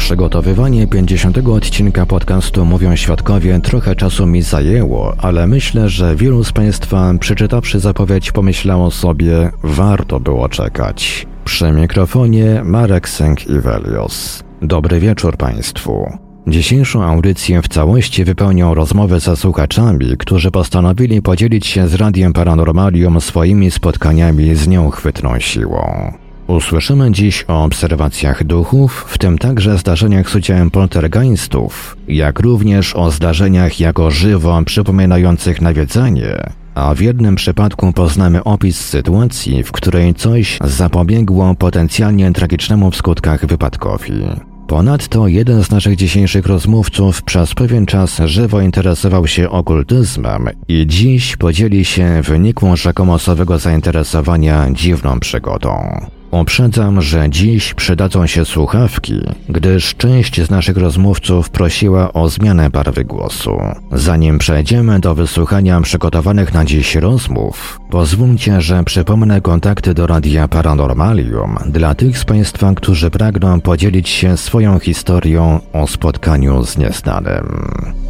Przygotowywanie 50 odcinka podcastu Mówią Świadkowie trochę czasu mi zajęło, ale myślę, że wielu z Państwa przeczytawszy zapowiedź pomyślało sobie, warto było czekać. Przy mikrofonie Marek Sęk-Iwelios. Dobry wieczór Państwu. Dzisiejszą audycję w całości wypełnią rozmowy ze słuchaczami, którzy postanowili podzielić się z Radiem Paranormalium swoimi spotkaniami z nieuchwytną siłą. Usłyszymy dziś o obserwacjach duchów, w tym także zdarzeniach z udziałem poltergeistów, jak również o zdarzeniach jako żywo przypominających nawiedzenie, a w jednym przypadku poznamy opis sytuacji, w której coś zapobiegło potencjalnie tragicznemu w skutkach wypadkowi. Ponadto jeden z naszych dzisiejszych rozmówców przez pewien czas żywo interesował się okultyzmem i dziś podzieli się wynikłą rzekomosowego zainteresowania dziwną przygodą. Uprzedzam, że dziś przydadzą się słuchawki, gdyż część z naszych rozmówców prosiła o zmianę barwy głosu. Zanim przejdziemy do wysłuchania przygotowanych na dziś rozmów, pozwólcie, że przypomnę kontakty do Radia Paranormalium dla tych z Państwa, którzy pragną podzielić się swoją historią o spotkaniu z nieznanym.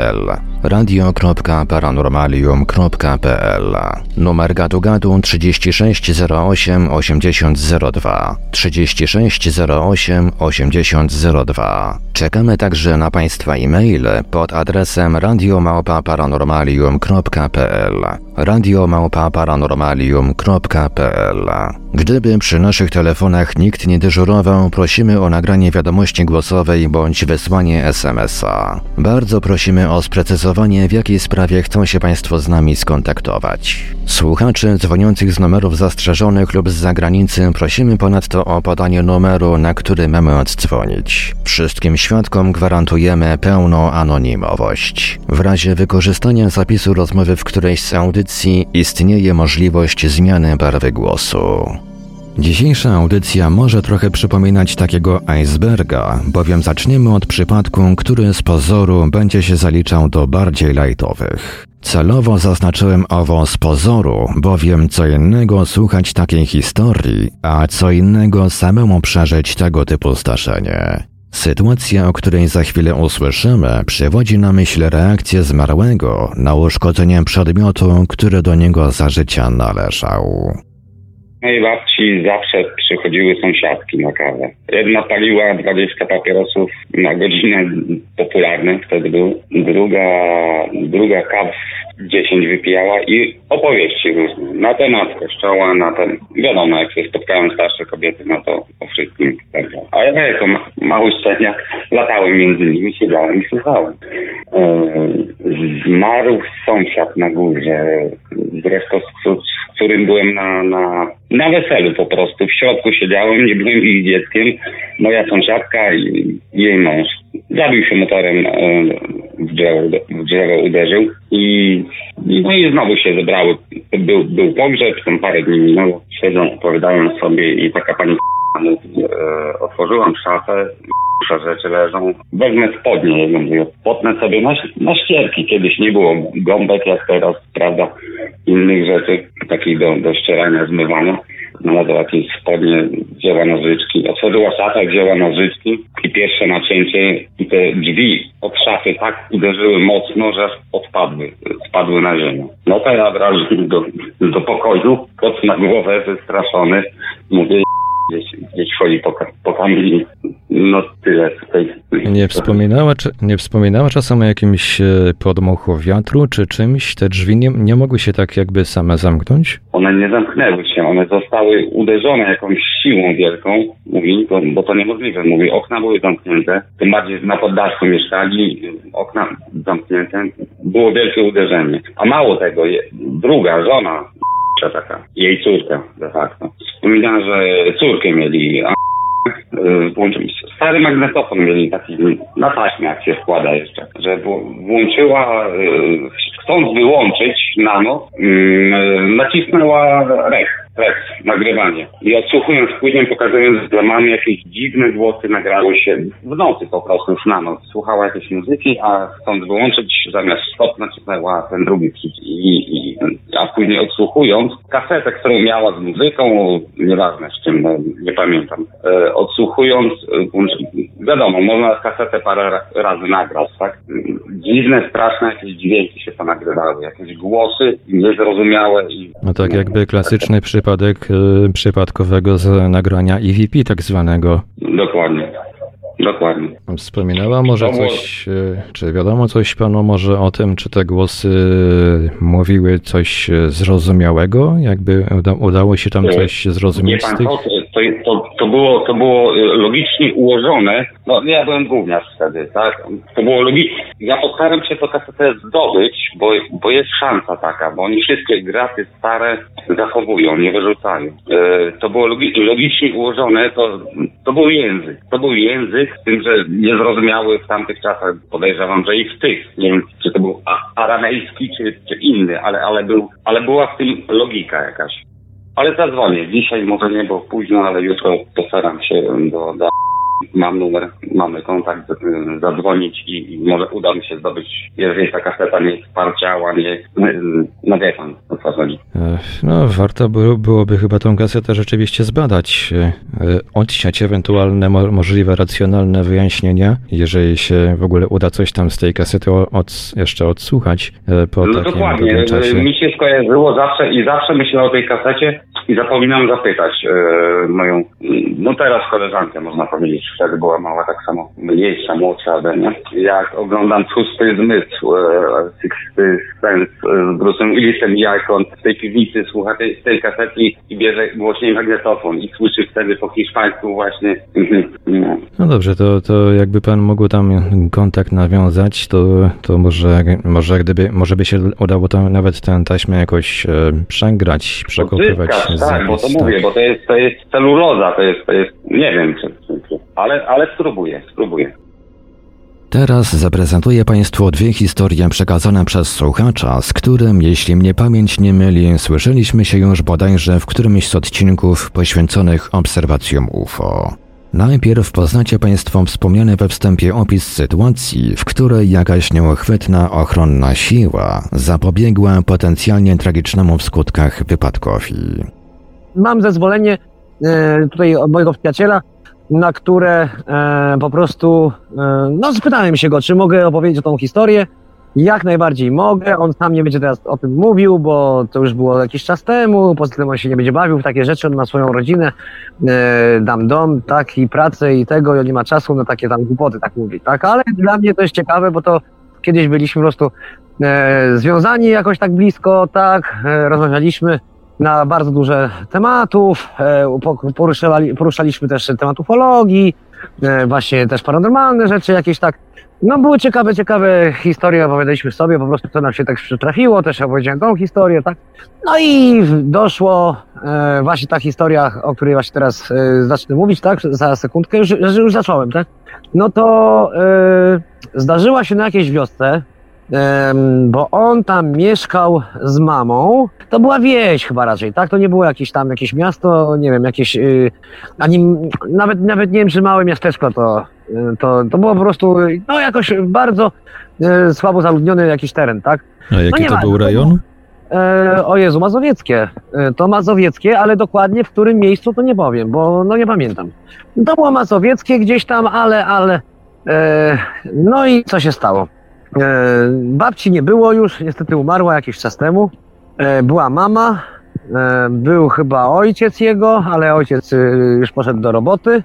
äällä. radio.paranormalium.pl Numer gadu gadu 3608 8002 3608 8002 Czekamy także na Państwa e-maile pod adresem radiomałpa-paranormalium.pl radiomałpa-paranormalium.pl Gdyby przy naszych telefonach nikt nie dyżurował, prosimy o nagranie wiadomości głosowej bądź wysłanie SMS-a. Bardzo prosimy o sprecyzowanie, w jakiej sprawie chcą się Państwo z nami skontaktować. Słuchaczy dzwoniących z numerów zastrzeżonych lub z zagranicy prosimy ponadto o podanie numeru, na który mamy oddzwonić. Wszystkim świadkom gwarantujemy pełną anonimowość. W razie wykorzystania zapisu rozmowy w którejś z audycji istnieje możliwość zmiany barwy głosu. Dzisiejsza audycja może trochę przypominać takiego iceberga, bowiem zaczniemy od przypadku, który z pozoru będzie się zaliczał do bardziej lightowych. Celowo zaznaczyłem owo z pozoru, bowiem co innego słuchać takiej historii, a co innego samemu przeżyć tego typu zdarzenie. Sytuacja, o której za chwilę usłyszymy, przywodzi na myśl reakcję zmarłego na uszkodzenie przedmiotu, który do niego za życia należał. Mojej babci zawsze przychodziły sąsiadki na kawę. Jedna paliła 20 papierosów na godzinę, popularny wtedy był. Druga, druga kaw 10 wypijała i opowieści różne. Na temat kościoła, na ten... Wiadomo, jak się spotkają starsze kobiety, no to o wszystkim. Tak. A ja jako ma, mały szczeniak latałem między nimi, siedziałem i słuchałem. Eee, zmarł sąsiad na górze, zresztą z, z którym byłem na, na, na weselu po prostu. W środku siedziałem, nie byłem ich dzieckiem. Moja sąsiadka i jej mąż zabił się motorem, e, w drzewo, w drzewo uderzył i, no i znowu się zebrały. Był, był pogrzeb, tam parę dni minęło, siedzą, opowiadają sobie i taka pani mówi, e, otworzyłam szafę, rzeczy leżą. Wezmę spodnie, mówię, potnę sobie na, na ścierki. Kiedyś nie było gąbek jak teraz, prawda, innych rzeczy, takich do, do ścierania, zmywania. Znalazła jakieś spodnie, wzięła nożyczki, otworzyła szafę, wzięła nożyczki i pierwsze nacięcie i te drzwi od szafy tak uderzyły mocno, że odpadły, spadły na ziemię. No to ja wrażę do, do pokoju, kot na głowę, wystraszony, mówię, gdzieś, gdzieś chodzi po, po. No tyle tutaj. Nie wspominała, czy, nie wspominała czasem o jakimś e, podmuchu wiatru czy czymś? Te drzwi nie, nie mogły się tak jakby same zamknąć? One nie zamknęły się, one zostały uderzone jakąś siłą wielką, mówi, bo, bo to niemożliwe, mówi, okna były zamknięte, tym bardziej na poddaszu mieszkali, okna zamknięte, było wielkie uderzenie. A mało tego, druga żona taka, jej córka de facto. Wspominała, że córkę mieli, a włączyli stary magnetofon mieli taki na taśmie jak się wkłada jeszcze, że włączyła chcąc wyłączyć na noc nacisnęła rech tekst, nagrywanie. I odsłuchując później, pokazując dla mamy jakieś dziwne głosy, nagrały się w nocy po prostu, już na noc. Słuchała jakiejś muzyki, a chcąc wyłączyć, zamiast stop nacisnęła ten drugi przycisk. I, i, a później odsłuchując, kasetę, którą miała z muzyką, nieważne z czym, no, nie pamiętam, e, odsłuchując, e, wiadomo, można kasetę parę razy nagrać, tak? Dziwne, straszne jakieś dźwięki się ponagrywały, jakieś głosy niezrozumiałe. I, no tak jakby klasyczny przypadek przypadek y, przypadkowego z nagrania EVP tak zwanego. Dokładnie. Dokładnie. Wspominała może coś, y, czy wiadomo coś panu może o tym, czy te głosy mówiły coś zrozumiałego? Jakby udało się tam coś zrozumieć z tych? To, to, to, było, to było y, logicznie ułożone. No ja byłem gówniarz wtedy, tak? To było logicznie. Ja postaram się to kasetę zdobyć, bo, bo jest szansa taka, bo oni wszystkie graty stare zachowują, nie wyrzucają. E, to było logi logicznie ułożone, to, to był język. To był język, z tym, że niezrozumiały w tamtych czasach, podejrzewam, że i w tych. Nie wiem, czy to był aramejski, czy, czy inny, ale, ale, był, ale była w tym logika jakaś. Ale zadzwonię. Dzisiaj może nie, bo późno, ale jutro postaram się do, do mam numer, mamy kontakt, zadzwonić i, i, może uda mi się zdobyć, jeżeli ta kaseta nie sparciała, nie, no wie pan, o co chodzi. No, warto byłoby chyba tą kasetę rzeczywiście zbadać, e, odsiać ewentualne możliwe racjonalne wyjaśnienia, jeżeli się w ogóle uda coś tam z tej kasety od, jeszcze odsłuchać po no takim dokładnie, czasie. mi się skojarzyło zawsze i zawsze myślę o tej kasecie i zapominam zapytać moją, no teraz koleżankę można powiedzieć, wtedy była mała, tak samo mniejsza, młodsza ode mnie. Jak oglądam Szósty Zmysł, e, Sixty Sense e, z Bruce'em Willisem i jak on w tej piwnicy słucha tej, tej kasety i bierze głośniej magnetofon i słyszy wtedy po hiszpańsku właśnie. No, no dobrze, to, to jakby pan mógł tam kontakt nawiązać, to, to może, może gdyby, może by się udało tam nawet tę taśmę jakoś e, przegrać, przekopywać. tak, bo to tak. mówię, bo to jest, to jest celuloza, to jest, to jest, nie wiem, czy, czy, czy ale, ale spróbuję, spróbuję. Teraz zaprezentuję Państwu dwie historie przekazane przez słuchacza, z którym, jeśli mnie pamięć nie myli, słyszeliśmy się już bodajże w którymś z odcinków poświęconych obserwacjom UFO. Najpierw poznacie Państwo wspomniany we wstępie opis sytuacji, w której jakaś nieuchwytna ochronna siła zapobiegła potencjalnie tragicznemu w skutkach wypadkowi. Mam zezwolenie e, tutaj od mojego przyjaciela, na które e, po prostu, e, no spytałem się go, czy mogę opowiedzieć o tą historię. Jak najbardziej mogę. On sam nie będzie teraz o tym mówił, bo to już było jakiś czas temu. Poza tym on się nie będzie bawił w takie rzeczy. On ma swoją rodzinę, e, dam dom, tak, i pracę i tego, i on nie ma czasu na takie tam głupoty, tak mówi, tak. Ale dla mnie to jest ciekawe, bo to kiedyś byliśmy po prostu e, związani jakoś tak blisko, tak, e, rozmawialiśmy na bardzo duże tematów. E, poruszali, poruszaliśmy też temat ufologii, e, właśnie też paranormalne rzeczy jakieś tak. No były ciekawe, ciekawe historie, opowiadaliśmy sobie, po prostu co nam się tak przytrafiło, też opowiedziałem tą historię, tak. No i doszło e, właśnie ta historia, o której właśnie teraz zacznę mówić, tak, za sekundkę, już, już zacząłem, tak. No to zdarzyła się na jakiejś wiosce, bo on tam mieszkał z mamą. To była wieś chyba raczej, tak? To nie było jakieś tam jakieś miasto, nie wiem, jakieś y, ani nawet nawet nie wiem, czy małe miasteczko to y, to, to było po prostu no jakoś bardzo y, słabo zaludniony jakiś teren, tak? A jaki nie to ma- był rejon? E, o Jezu, mazowieckie. E, to mazowieckie, ale dokładnie w którym miejscu to nie powiem, bo no nie pamiętam. To było mazowieckie gdzieś tam, ale, ale. E, no i co się stało? E, babci nie było już, niestety umarła jakiś czas temu. E, była mama, e, był chyba ojciec jego, ale ojciec e, już poszedł do roboty.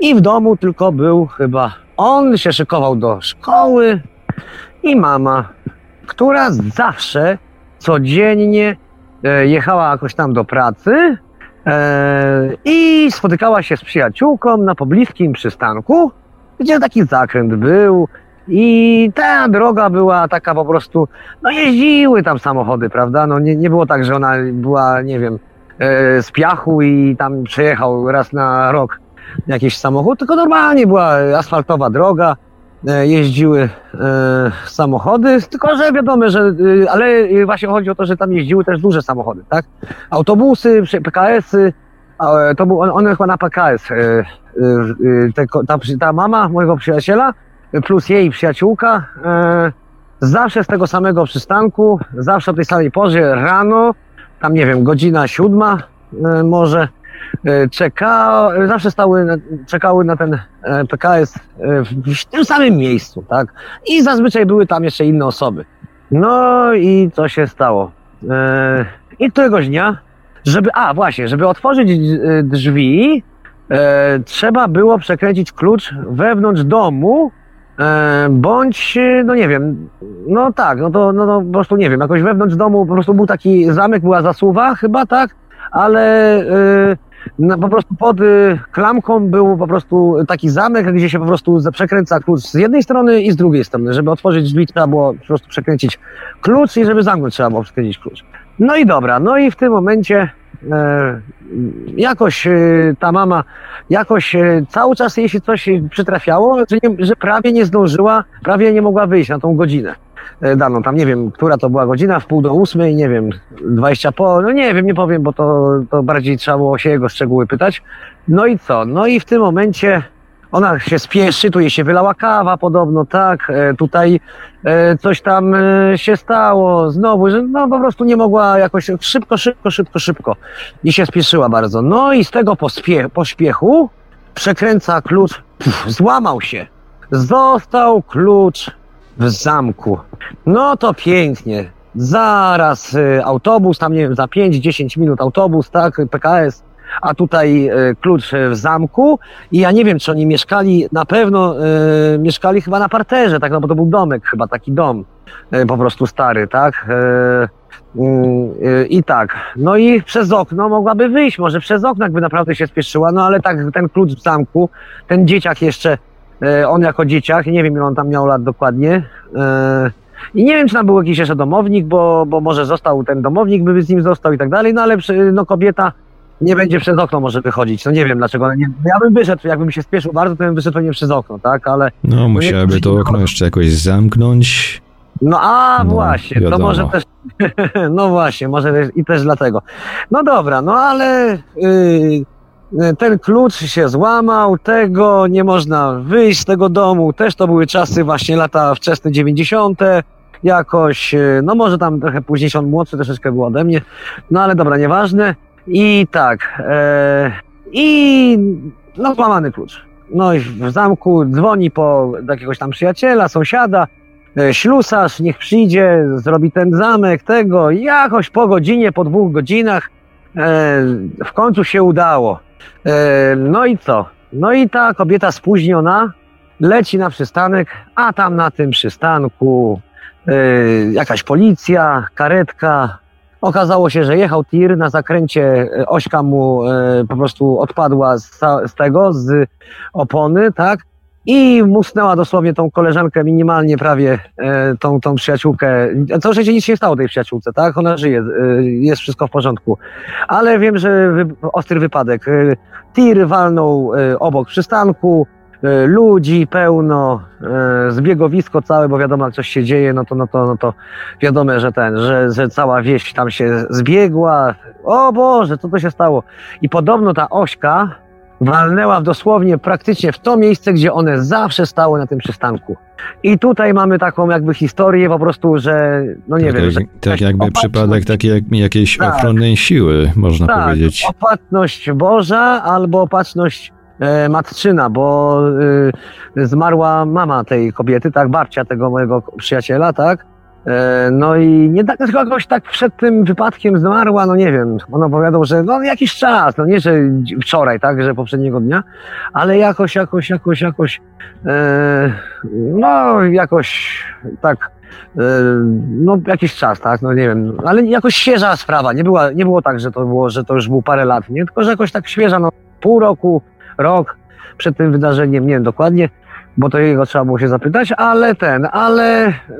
I w domu tylko był chyba on, się szykował do szkoły i mama, która zawsze codziennie jechała jakoś tam do pracy i spotykała się z przyjaciółką na pobliskim przystanku, gdzie taki zakręt był i ta droga była taka po prostu, no jeździły tam samochody, prawda? No nie, nie było tak, że ona była, nie wiem, e, z piachu i tam przejechał raz na rok jakiś samochód, tylko normalnie była asfaltowa droga, e, jeździły e, samochody, tylko że wiadomo, że, ale właśnie chodzi o to, że tam jeździły też duże samochody, tak? Autobusy, PKS-y, to był, on, chyba na PKS, ta, ta mama mojego przyjaciela plus jej przyjaciółka e, zawsze z tego samego przystanku, zawsze o tej samej porze rano, tam nie wiem, godzina siódma e, może, e, czeka, zawsze stały, czekały na ten PKS w, tym samym miejscu, tak? I zazwyczaj były tam jeszcze inne osoby. No i co się stało? I któregoś dnia, żeby, a właśnie, żeby otworzyć drzwi, trzeba było przekręcić klucz wewnątrz domu, bądź, e, no nie wiem, no tak, no to, no to po prostu nie wiem, jakoś wewnątrz domu po prostu był taki zamek, była zasuwa chyba, tak? Ale e, no, po prostu pod y, klamką był po prostu taki zamek, gdzie się po prostu przekręca klucz z jednej strony i z drugiej strony. Żeby otworzyć drzwi trzeba było po prostu przekręcić klucz i żeby zamknąć trzeba było przekręcić klucz. No i dobra, no i w tym momencie e, jakoś e, ta mama, jakoś e, cały czas jej się coś przytrafiało, że, nie, że prawie nie zdążyła, prawie nie mogła wyjść na tą godzinę e, daną. Tam nie wiem, która to była godzina, w pół do ósmej, nie wiem, dwadzieścia po, no nie wiem, nie powiem, bo to, to bardziej trzeba było się jego szczegóły pytać. No i co? No i w tym momencie ona się spieszy, tu jej się wylała kawa podobno, tak, e, tutaj e, coś tam e, się stało, znowu, że no po prostu nie mogła jakoś szybko, szybko, szybko, szybko i się spieszyła bardzo. No i z tego pospie- pośpiechu przekręca klucz, puf, złamał się. Został klucz w zamku. No to pięknie. Zaraz autobus, tam nie wiem, za 5-10 minut autobus, tak, PKS, a tutaj y, klucz w zamku. I ja nie wiem, czy oni mieszkali, na pewno y, mieszkali chyba na parterze, tak, no bo to był domek, chyba taki dom, y, po prostu stary, tak. Y, I tak, no i przez okno mogłaby wyjść, może przez okno, jakby naprawdę się spieszyła, no ale tak, ten klucz w zamku, ten dzieciak jeszcze, on jako dzieciak, nie wiem ile on tam miał lat dokładnie, i nie wiem, czy tam był jakiś jeszcze domownik, bo, bo może został ten domownik, by z nim został i tak dalej, no ale no kobieta nie będzie przez okno może wychodzić. No nie wiem dlaczego. Nie, ja bym wyszedł, jakbym się spieszył bardzo, to bym wyszedł nie przez okno, tak? Ale. No, musiałaby to okno jeszcze jakoś zamknąć. No a No, właśnie, to wiadomo. może też. no właśnie, może i też dlatego. No dobra, no ale yy, ten klucz się złamał, tego nie można wyjść z tego domu. Też to były czasy właśnie lata wczesne 90. Jakoś, yy, no może tam trochę późniejszy, on młodszy troszeczkę był ode mnie. No ale dobra, nieważne. I tak, e, i no złamany klucz. No i w zamku dzwoni po jakiegoś tam przyjaciela, sąsiada, e, ślusarz, niech przyjdzie, zrobi ten zamek, tego, jakoś po godzinie, po dwóch godzinach e, w końcu się udało. E, no i co? No i ta kobieta spóźniona leci na przystanek, a tam na tym przystanku e, jakaś policja, karetka. Okazało się, że jechał tir na zakręcie, e, ośka mu e, po prostu odpadła z, tego, z opony, tak? i musnęła dosłownie tą koleżankę minimalnie prawie, e, tą, tą przyjaciółkę. Co życie nic się nie stało tej przyjaciółce, tak? Ona żyje, jest wszystko w porządku. Ale wiem, że ostry wypadek. Tir walnął obok przystanku, ludzi pełno, e, zbiegowisko całe, bo wiadomo, jak coś się dzieje, no to, no to, no to wiadomo, że ten, że, że cała wieś tam się zbiegła. O Boże, co to się stało? I podobno ta ośka walnęła dosłownie praktycznie w to miejsce, gdzie one zawsze stały na tym przystanku. I tutaj mamy taką jakby historię po prostu, że no nie tak, wiem, jak, że tak jakby przypadek takiej jak, jakiejś Tak. ochronnej siły, można tak, powiedzieć. opatrzność Boża albo opatrzność e, matczyna, bo y, zmarła mama tej kobiety, tak, babcia tego mojego przyjaciela, tak. E, no i nie tak, tylko jakoś tak przed tym wypadkiem zmarła, no nie wiem, on opowiadał, że no jakiś czas, no nie, że wczoraj, tak, że poprzedniego dnia, ale jakoś, jakoś, jakoś, jakoś, e, no jakoś tak, e, no jakiś czas, tak, no nie wiem, ale jakoś świeża sprawa, nie, była, nie było tak, że to było, że to już było parę lat, nie, tylko że jakoś tak świeża, no pół roku, rok przed tym wydarzeniem, nie wiem dokładnie, bo to jego trzeba było się zapytać, ale ten, ale yy,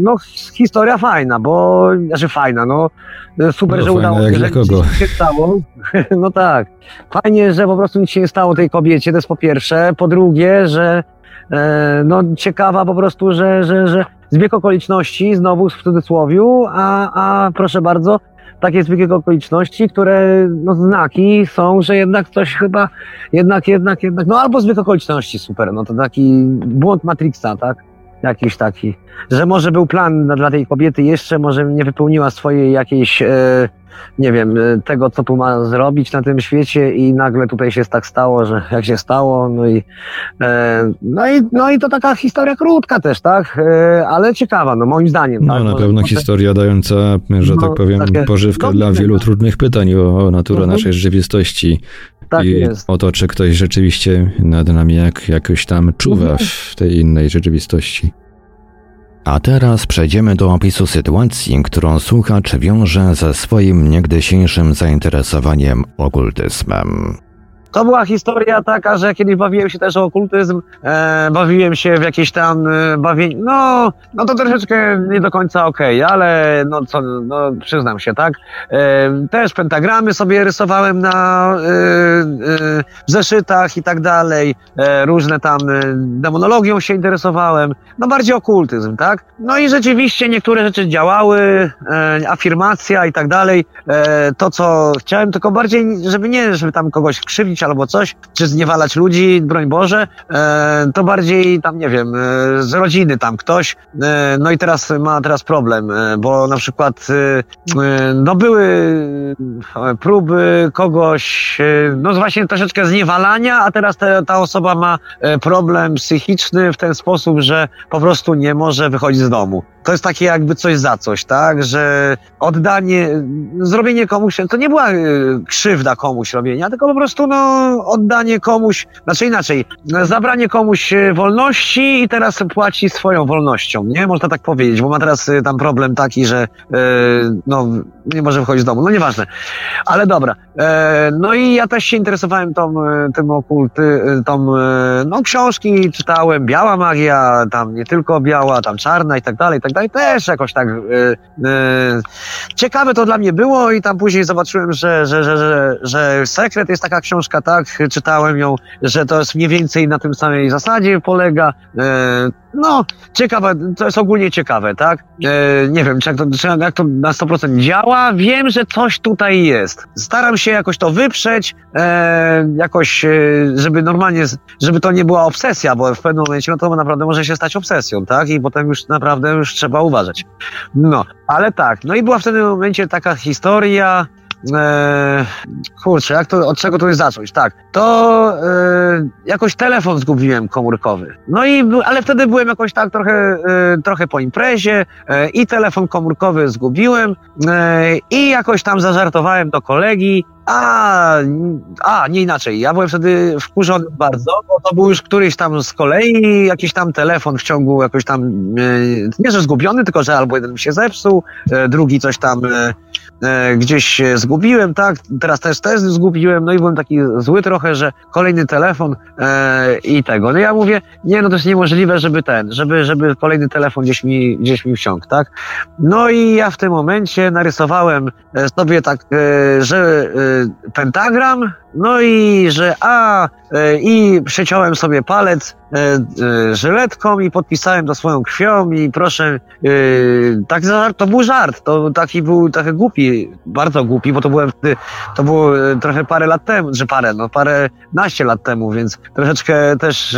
no historia fajna, bo, znaczy fajna, no super, No, że fajna udało jak że nic kogo. się stało, no tak, fajnie, że po prostu nic się nie stało tej kobiecie, to jest po pierwsze, po drugie, że e, no ciekawa po prostu, że, że, że zbieg okoliczności, znowu w cudzysłowiu, a, a proszę bardzo, takie zbieg okoliczności, które no znaki są, że jednak coś chyba, jednak, jednak, jednak, no albo zbieg okoliczności super, no to taki błąd Matrixa, tak? Jakiś taki, że może był plan dla tej kobiety jeszcze, może nie wypełniła swojej jakiejś, e, nie wiem, e, tego, co tu ma zrobić na tym świecie i nagle tutaj się tak stało, że jak się stało, no i, e, no i, no i to taka historia krótka też, tak? Ale ciekawa, no moim zdaniem. No tak? na pewno te- historia dająca, że No, tak powiem, takie- pożywkę no, dla wielu trudnych pytań o, o naturę Mhm. naszej rzeczywistości. Tak I jest. o to, czy ktoś rzeczywiście nad nami jak, jakoś tam czuwa Mhm. w tej innej rzeczywistości. A teraz przejdziemy do opisu sytuacji, którą słuchacz wiąże ze swoim niegdysiejszym zainteresowaniem okultyzmem. To była historia taka, że kiedyś bawiłem się też o okultyzm, e, bawiłem się w jakieś tam e, bawienie, no, no to troszeczkę nie do końca okej, ale no co, no przyznam się, tak. E, też pentagramy sobie rysowałem na e, e, zeszytach i tak dalej, e, różne tam e, demonologią się interesowałem, no bardziej okultyzm, tak. No i rzeczywiście niektóre rzeczy działały, e, afirmacja i tak dalej, to co chciałem, tylko bardziej, żeby nie, żeby tam kogoś krzywdzić albo coś, czy zniewalać ludzi, broń Boże, e, to bardziej tam, nie wiem, e, z rodziny tam ktoś, e, no i teraz ma teraz problem, e, bo na przykład, e, e, no były próby kogoś, no właśnie troszeczkę zniewalania, a teraz te, ta osoba ma problem psychiczny w ten sposób, że po prostu nie może wychodzić z domu. To jest takie jakby coś za coś, tak? Że oddanie, zrobienie komuś, to nie była krzywda komuś robienia, tylko po prostu no, oddanie komuś, znaczy inaczej, zabranie komuś y, wolności i teraz płaci swoją wolnością, nie? Można tak powiedzieć, bo ma teraz y, tam problem taki, że y, no, nie może wychodzić z domu, no nieważne. Ale dobra. E, no i ja też się interesowałem tą, e, tym okulty, e, tą, e, no książki czytałem, biała magia, tam nie tylko biała, tam czarna i tak dalej, i tak dalej, też jakoś tak e, e, ciekawe to dla mnie było i tam później zobaczyłem, że, że, że, że, że Sekret jest taka książka, tak, czytałem ją, że to jest mniej więcej na tym samej zasadzie polega, e, no, ciekawe, to jest ogólnie ciekawe, tak? E, nie wiem, czy jak, to, czy jak to na 100% działa. Wiem, że coś tutaj jest. Staram się jakoś to wyprzeć, e, jakoś, żeby normalnie, żeby to nie była obsesja, bo w pewnym momencie no to naprawdę może się stać obsesją, tak? I potem już naprawdę już trzeba uważać. No, ale tak, no i była w tym momencie taka historia, E, kurczę, jak to, od czego tu jest zacząć? Tak, to e, jakoś telefon zgubiłem komórkowy. No i, ale wtedy byłem jakoś tak trochę, e, trochę po imprezie i telefon komórkowy zgubiłem i jakoś tam zażartowałem do kolegi. A, a, nie inaczej. Ja byłem wtedy wkurzony bardzo, bo to był już któryś tam z kolei jakiś tam telefon w ciągu jakoś tam, e, nie że zgubiony, tylko że albo jeden mi się zepsuł, e, drugi coś tam e, gdzieś zgubiłem, tak, teraz też też zgubiłem, no i byłem taki zły trochę, że kolejny telefon i tego. No ja mówię, nie, no to jest niemożliwe, żeby ten, żeby, żeby kolejny telefon gdzieś mi, gdzieś mi wsiąkł, tak. No i ja w tym momencie narysowałem sobie tak, że pentagram, no i że a, e, i przeciąłem sobie palec e, e, żyletką i podpisałem to swoją krwią i proszę, tak to był żart, to taki był trochę głupi, bardzo głupi, bo to byłem to było trochę parę lat temu, że parę, no parę naście lat temu, więc troszeczkę też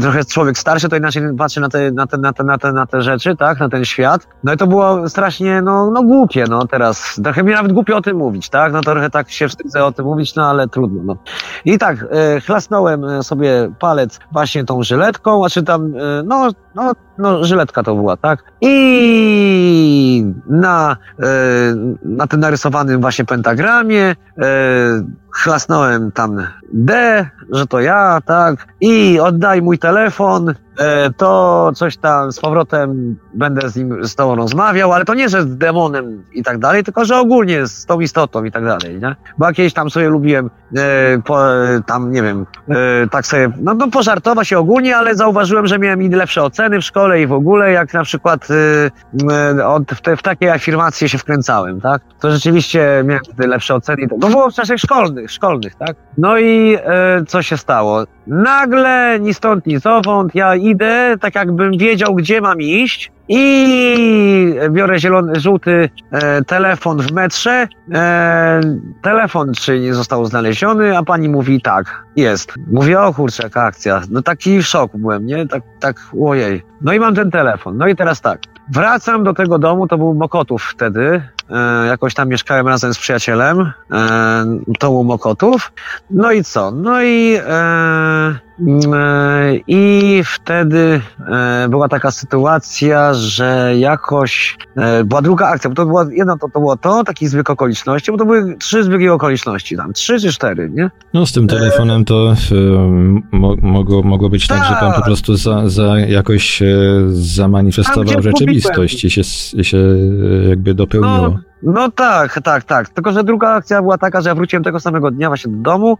trochę człowiek starszy to inaczej patrzy na te, na te, na te, na te, na te rzeczy, tak, na ten świat. No i to było strasznie, no, no głupie, no teraz, trochę mi nawet głupio o tym mówić, tak, no trochę tak się wstydzę o tym mówić, no ale trudno, no. I tak, e, chlasnąłem sobie palec właśnie tą żyletką, znaczy tam, e, no, no, no, żyletka to była, tak? I na, e, na tym narysowanym właśnie pentagramie e, chlasnąłem tam D, że to ja, tak? I oddaj mój telefon, e, to coś tam z powrotem będę z nim, z tobą rozmawiał, ale to nie, że z demonem i tak dalej, tylko że ogólnie z tą istotą i tak dalej, nie? Bo jakieś tam sobie lubiłem, e, po, tam, nie wiem, e, tak sobie, no, no pożartować się ogólnie, ale zauważyłem, że miałem i lepsze oceny w szkole i w ogóle, jak na przykład e, od, w, te, w takie afirmacje się wkręcałem, tak? To rzeczywiście miałem lepsze oceny. to- było w czasach szkolnych, szkolnych, tak? No i e, co się stało? Nagle, ni stąd, ni zowąd, ja idę, tak jakbym wiedział, gdzie mam iść i biorę zielony, żółty e, telefon w metrze. E, telefon czy nie został znaleziony, a pani mówi tak, jest. Mówię, o kurczę, jaka akcja. No taki w szoku byłem, nie? Tak, tak, ojej. No i mam ten telefon. No i teraz tak. Wracam do tego domu, to był Mokotów wtedy. E, jakoś tam mieszkałem razem z przyjacielem. E, to był Mokotów. No i co? No i, e, i wtedy e, była taka sytuacja, że jakoś e, była druga akcja, bo to była jedna to, to było to, taki zbieg okoliczności, bo to były trzy zbiegi okoliczności tam, trzy czy cztery, nie? No z tym telefonem to e, mo, mogło, mogło być tak, że pan po prostu za, za jakoś e, zamanifestował rzeczywistość i się, się e, jakby dopełniło. No, no tak, tak, tak. Tylko, że druga akcja była taka, że ja wróciłem tego samego dnia właśnie do domu.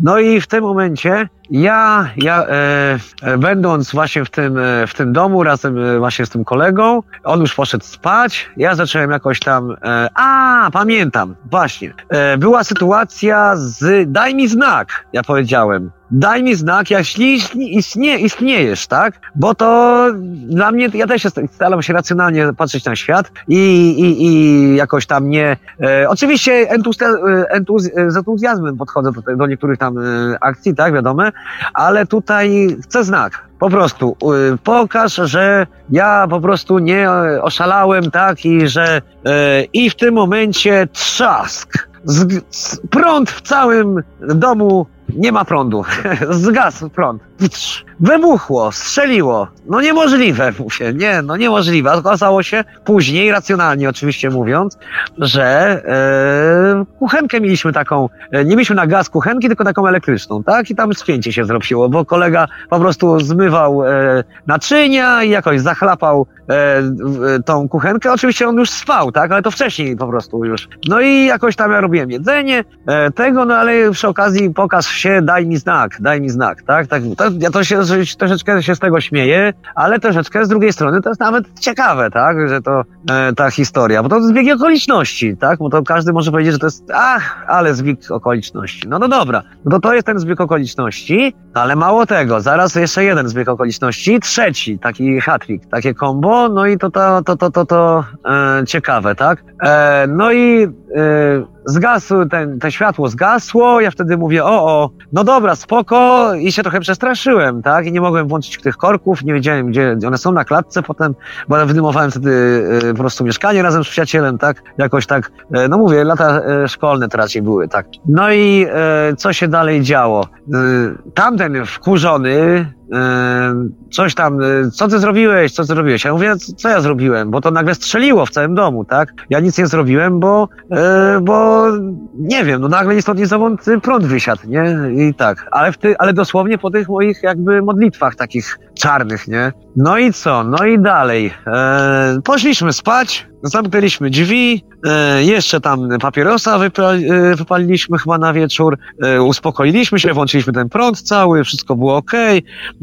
No i w tym momencie ja, ja e, e, będąc właśnie w tym, e, w tym domu razem e, właśnie z tym kolegą, on już poszedł spać, ja zacząłem jakoś tam, e, a pamiętam, właśnie, e, była sytuacja z daj mi znak, ja powiedziałem. Daj mi znak, jeśli istnie, istniejesz, tak? Bo to dla mnie, ja też staram się racjonalnie patrzeć na świat i, i, i jakoś tam nie. E, oczywiście e, entuz, e, z entuzjazmem podchodzę do, do niektórych tam e, akcji, tak, wiadomo, ale tutaj chcę znak. Po prostu e, pokaż, że ja po prostu nie oszalałem, tak, i że e, i w tym momencie trzask. Z, z, prąd w całym domu nie ma prądu. Zgasł prąd. Wybuchło, strzeliło. No niemożliwe, mówię. Nie, no niemożliwe. Okazało się później, racjonalnie oczywiście mówiąc, że e, kuchenkę mieliśmy taką, e, nie mieliśmy na gaz kuchenki, tylko taką elektryczną, tak? I tam spięcie się zrobiło, bo kolega po prostu zmywał e, naczynia i jakoś zachlapał e, w- tą kuchenkę. Oczywiście on już spał, tak? Ale to wcześniej po prostu już. No i jakoś tam ja robiłem jedzenie e, tego, no ale przy okazji pokaż się, daj mi znak, daj mi znak, tak? tak to, ja to się troszeczkę się z tego śmieję, ale troszeczkę z drugiej strony to jest nawet ciekawe, tak? Że to e, ta historia, bo to zbieg okoliczności, tak? Bo to każdy może powiedzieć, że to jest, ach, ale zbieg okoliczności. No no dobra, no to to jest ten zbieg okoliczności, ale mało tego, zaraz jeszcze jeden zbieg okoliczności, trzeci, taki hat-trick, takie combo, no i to to, to, to, to, to e, ciekawe, tak? E, no i e, zgasł, ten, te światło zgasło, ja wtedy mówię, o, o, no dobra, spoko i się trochę przestraszyłem, tak? I nie mogłem włączyć tych korków, nie wiedziałem, gdzie one są na klatce potem, bo wynajmowałem wtedy e, po prostu mieszkanie razem z przyjacielem, tak? Jakoś tak, e, no mówię, lata e, szkolne to raczej były, tak? No i co się dalej działo? Tamten wkurzony, coś tam, e, co ty zrobiłeś, co ty zrobiłeś? Ja mówię, co, ja zrobiłem? Bo to nagle strzeliło w całym domu, tak? Ja nic nie zrobiłem, bo, e, bo nie wiem, no nagle ni stąd y, prąd wysiadł, nie? I tak, ale, w ty, ale dosłownie po tych moich jakby modlitwach takich czarnych, nie? No i co? No i dalej. E, poszliśmy spać, zamknęliśmy drzwi, e, jeszcze tam papierosa wypa, e, wypaliliśmy chyba na wieczór, e, uspokoiliśmy się, włączyliśmy ten prąd cały, wszystko było ok.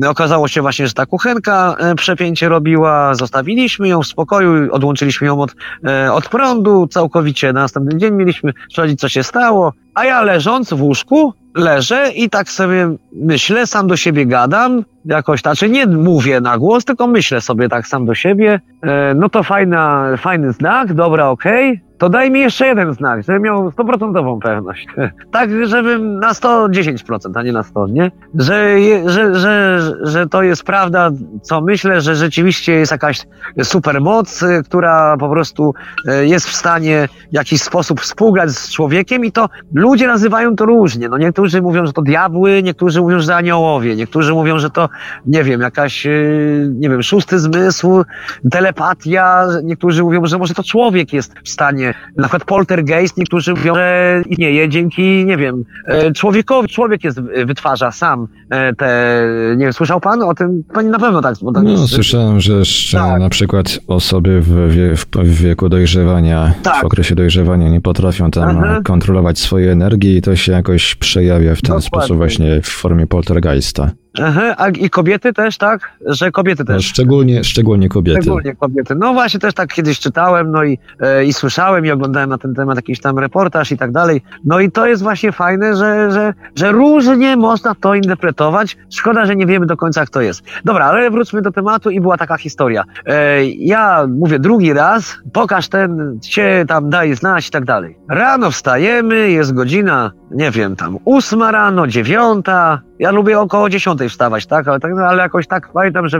Okazało się właśnie, że ta kuchenka e, przepięcie robiła, zostawiliśmy ją w spokoju, odłączyliśmy ją od, e, od prądu całkowicie. Na następny dzień mieliśmy sprawdzić, co się stało, a ja leżąc w łóżku, leżę i tak sobie myślę, sam do siebie gadam, jakoś, znaczy nie mówię na głos, tylko myślę sobie tak sam do siebie, e, no to fajna, fajny znak, dobra, okej, to daj mi jeszcze jeden znak, żebym miał stuprocentową pewność. tak, żebym na 110%, a nie na 100, nie? Że, je, że, że, że to jest prawda, co myślę, że rzeczywiście jest jakaś supermoc, y, która po prostu y, jest w stanie w jakiś sposób współgrać z człowiekiem i to ludzie nazywają to różnie. No niektórzy mówią, że to diabły, niektórzy mówią, że aniołowie, niektórzy mówią, że to, nie wiem, jakaś, y, nie wiem, szósty zmysł, telepatia, niektórzy mówią, że może to człowiek jest w stanie, na przykład poltergeist, niektórzy mówią, że istnieje dzięki, nie wiem, e, człowiekowi, człowiek jest, wytwarza sam e, te, nie wiem, słyszał pan o tym? Pani na pewno tak. Bo No, jest, słyszałem, że jeszcze Tak. na przykład osoby w, wie, w wieku dojrzewania, Tak. w okresie dojrzewania nie potrafią tam Aha. kontrolować swojej energii i to się jakoś przejawia w ten Dokładnie. sposób właśnie w formie poltergeista. Aha, a i kobiety też, tak? Że kobiety No, też. szczególnie, szczególnie kobiety. Szczególnie kobiety. No właśnie też tak kiedyś czytałem, no i, e, i słyszałem i oglądałem na ten temat jakiś tam reportaż i tak dalej. No i to jest właśnie fajne, że, że, że różnie można to interpretować. Szkoda, że nie wiemy do końca, jak to jest. Dobra, ale wróćmy do tematu i była taka historia. E, ja mówię drugi raz, pokaż ten, się tam daje znać i tak dalej. Rano wstajemy, jest godzina, nie wiem, tam ósma rano, dziewiąta. Ja lubię około dziesiątej wstawać, tak? Ale, tak, ale jakoś tak pamiętam, że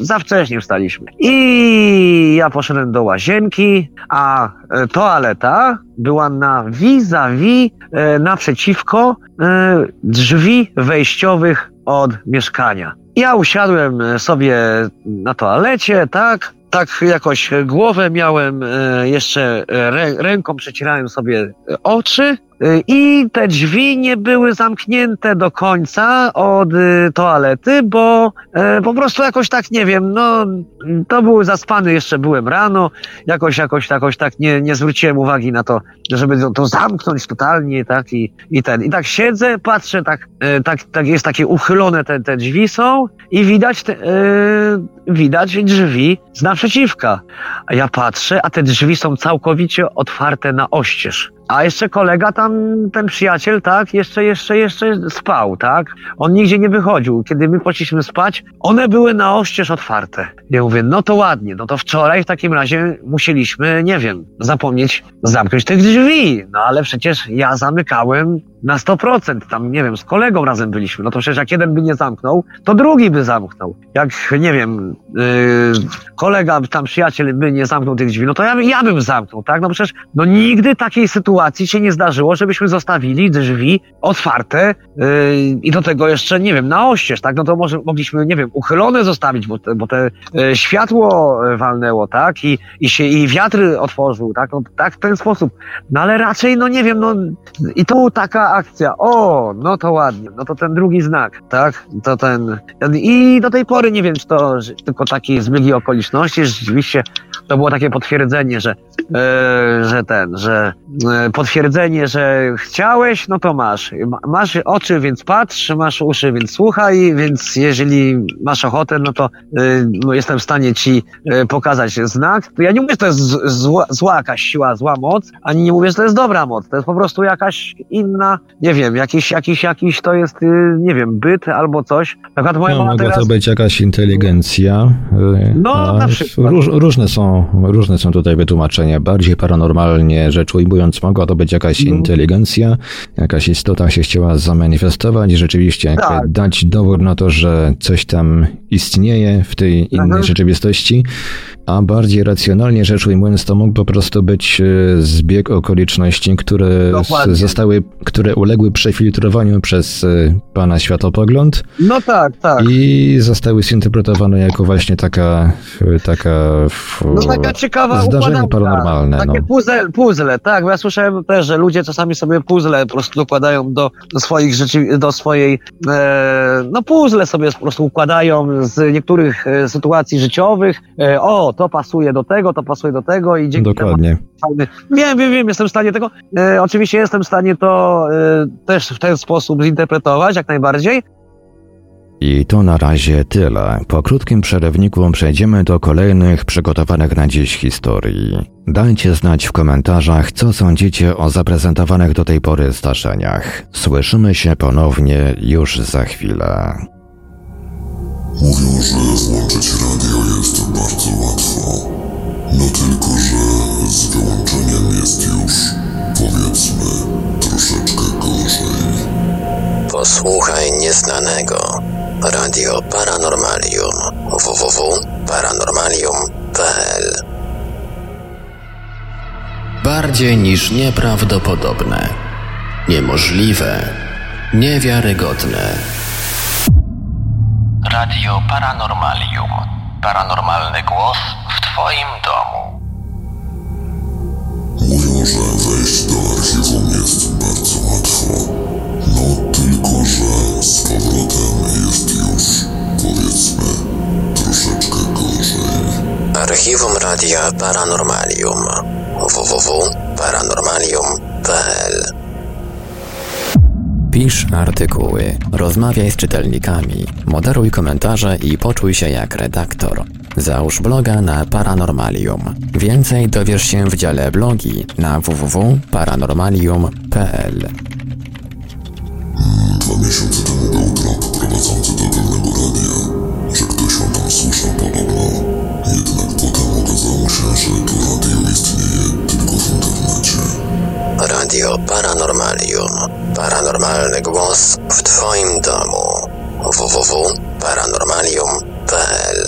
za wcześnie wstaliśmy. I ja poszedłem do łazienki, a e, toaleta była na vis-a-vis, e, naprzeciwko e, drzwi wejściowych od mieszkania. Ja usiadłem e, sobie na toalecie, tak? Tak jakoś głowę miałem e, jeszcze rę, ręką przecierałem sobie oczy I te drzwi nie były zamknięte do końca od y, toalety, bo e, po prostu jakoś tak, nie wiem, no to były zaspany, jeszcze byłem rano, jakoś, jakoś, jakoś tak nie, nie zwróciłem uwagi na to, żeby to, to zamknąć totalnie, tak, i, i ten. I tak siedzę, patrzę, tak, tak, tak jest takie uchylone te, te drzwi są i widać, te, widać drzwi z naprzeciwka. A ja patrzę, a te drzwi są całkowicie otwarte na oścież. A jeszcze kolega tam, ten przyjaciel, tak, jeszcze, jeszcze, jeszcze spał, tak? On nigdzie nie wychodził. Kiedy my poszliśmy spać, one były na oścież otwarte. Ja mówię, no to ładnie, no to wczoraj w takim razie musieliśmy, nie wiem, zapomnieć zamknąć tych drzwi. No ale przecież ja zamykałem na 100%. Tam, nie wiem, z kolegą razem byliśmy. No to przecież jak jeden by nie zamknął, to drugi by zamknął. Jak, nie wiem, yy, kolega, tam przyjaciel by nie zamknął tych drzwi, no to ja, ja bym zamknął, tak? No przecież, no nigdy takiej sytuacji się nie zdarzyło, żebyśmy zostawili drzwi otwarte yy, i do tego jeszcze, nie wiem, na oścież, tak? No to może mogliśmy, nie wiem, uchylone zostawić, bo te, bo te yy, światło yy, walnęło, tak? I, i się, i wiatr otworzył, tak? No, tak w ten sposób. No ale raczej, no nie wiem, no i tu taka akcja, o, no to ładnie, no to ten drugi znak, tak? To ten, i do tej pory nie wiem, czy to tylko takie zbiegi okoliczności, rzeczywiście to było takie potwierdzenie, że, e, że ten, że e, potwierdzenie, że chciałeś, no to masz. Ma, masz oczy, więc patrz, masz uszy, więc słuchaj, więc jeżeli masz ochotę, no to e, no jestem w stanie ci e, pokazać znak. Ja nie mówię, że to jest zła, zła jakaś siła, zła moc, ani nie mówię, że to jest dobra moc. To jest po prostu jakaś inna, nie wiem, jakiś, jakiś, jakiś to jest, y, nie wiem, byt albo coś. Na przykład moja No, mama mogła teraz... to być jakaś inteligencja. y, No, na przykład. Róż, różne, są, różne są tutaj wytłumaczenia. Bardziej paranormalnie rzecz ujmując, mogła to być jakaś No. inteligencja, jakaś istota się chciała zamanifestować i rzeczywiście Tak. dać dowód na to, że coś tam istnieje w tej innej Mhm. rzeczywistości. A bardziej racjonalnie rzecz ujmując, to mógł po prostu być y, zbieg okoliczności, które Dokładnie. zostały, które uległy przefiltrowaniu przez y, pana światopogląd. No tak, tak. I zostały zinterpretowane jako właśnie taka, taka, f- No taka ciekawa zdarzenie układanka. paranormalne. Takie No. puzzle, puzzle, tak, bo ja słyszałem też, że ludzie czasami sobie puzzle po prostu dokładają do, do swoich rzeczy, do swojej, e, no puzzle sobie po prostu układają z niektórych e, sytuacji życiowych. E, o, to pasuje do tego, to pasuje do tego i dzięki Dokładnie. temu fajny. Wiem, wiem, wiem, jestem w stanie tego, e, oczywiście jestem w stanie to e, też w ten sposób zinterpretować, jak najbardziej. I to na razie tyle. Po krótkim przerywniku przejdziemy do kolejnych przygotowanych na dziś historii. Dajcie znać w komentarzach, co sądzicie o zaprezentowanych do tej pory zdarzeniach. Słyszymy się ponownie już za chwilę. Mówią, że włączyć radio jest bardzo łatwo. No tylko, że z wyłączeniem jest już, powiedzmy, troszeczkę gorzej. Posłuchaj nieznanego. Radio Paranormalium. www.paranormalium.pl Bardziej niż nieprawdopodobne, niemożliwe, niewiarygodne. Radio Paranormalium. Paranormalny głos w Twoim domu. Mówią, że wejść do archiwum jest bardzo łatwo. No tylko, że z powrotem jest już, powiedzmy, troszeczkę gorzej. Archiwum Radia Paranormalium. www.paranormalium.pl Pisz artykuły, rozmawiaj z czytelnikami, moderuj komentarze i poczuj się jak redaktor. Załóż bloga na Paranormalium. Więcej dowiesz się w dziale blogi na www.paranormalium.pl Dwa miesiące temu był blog prowadzący do pewnego radia, że ktoś o nam słyszał podobno. Jednak potem okazało się, że to radio istnieje tylko w internecie. Radio Paranormalium. Paranormalny głos w Twoim domu. www.paranormalium.pl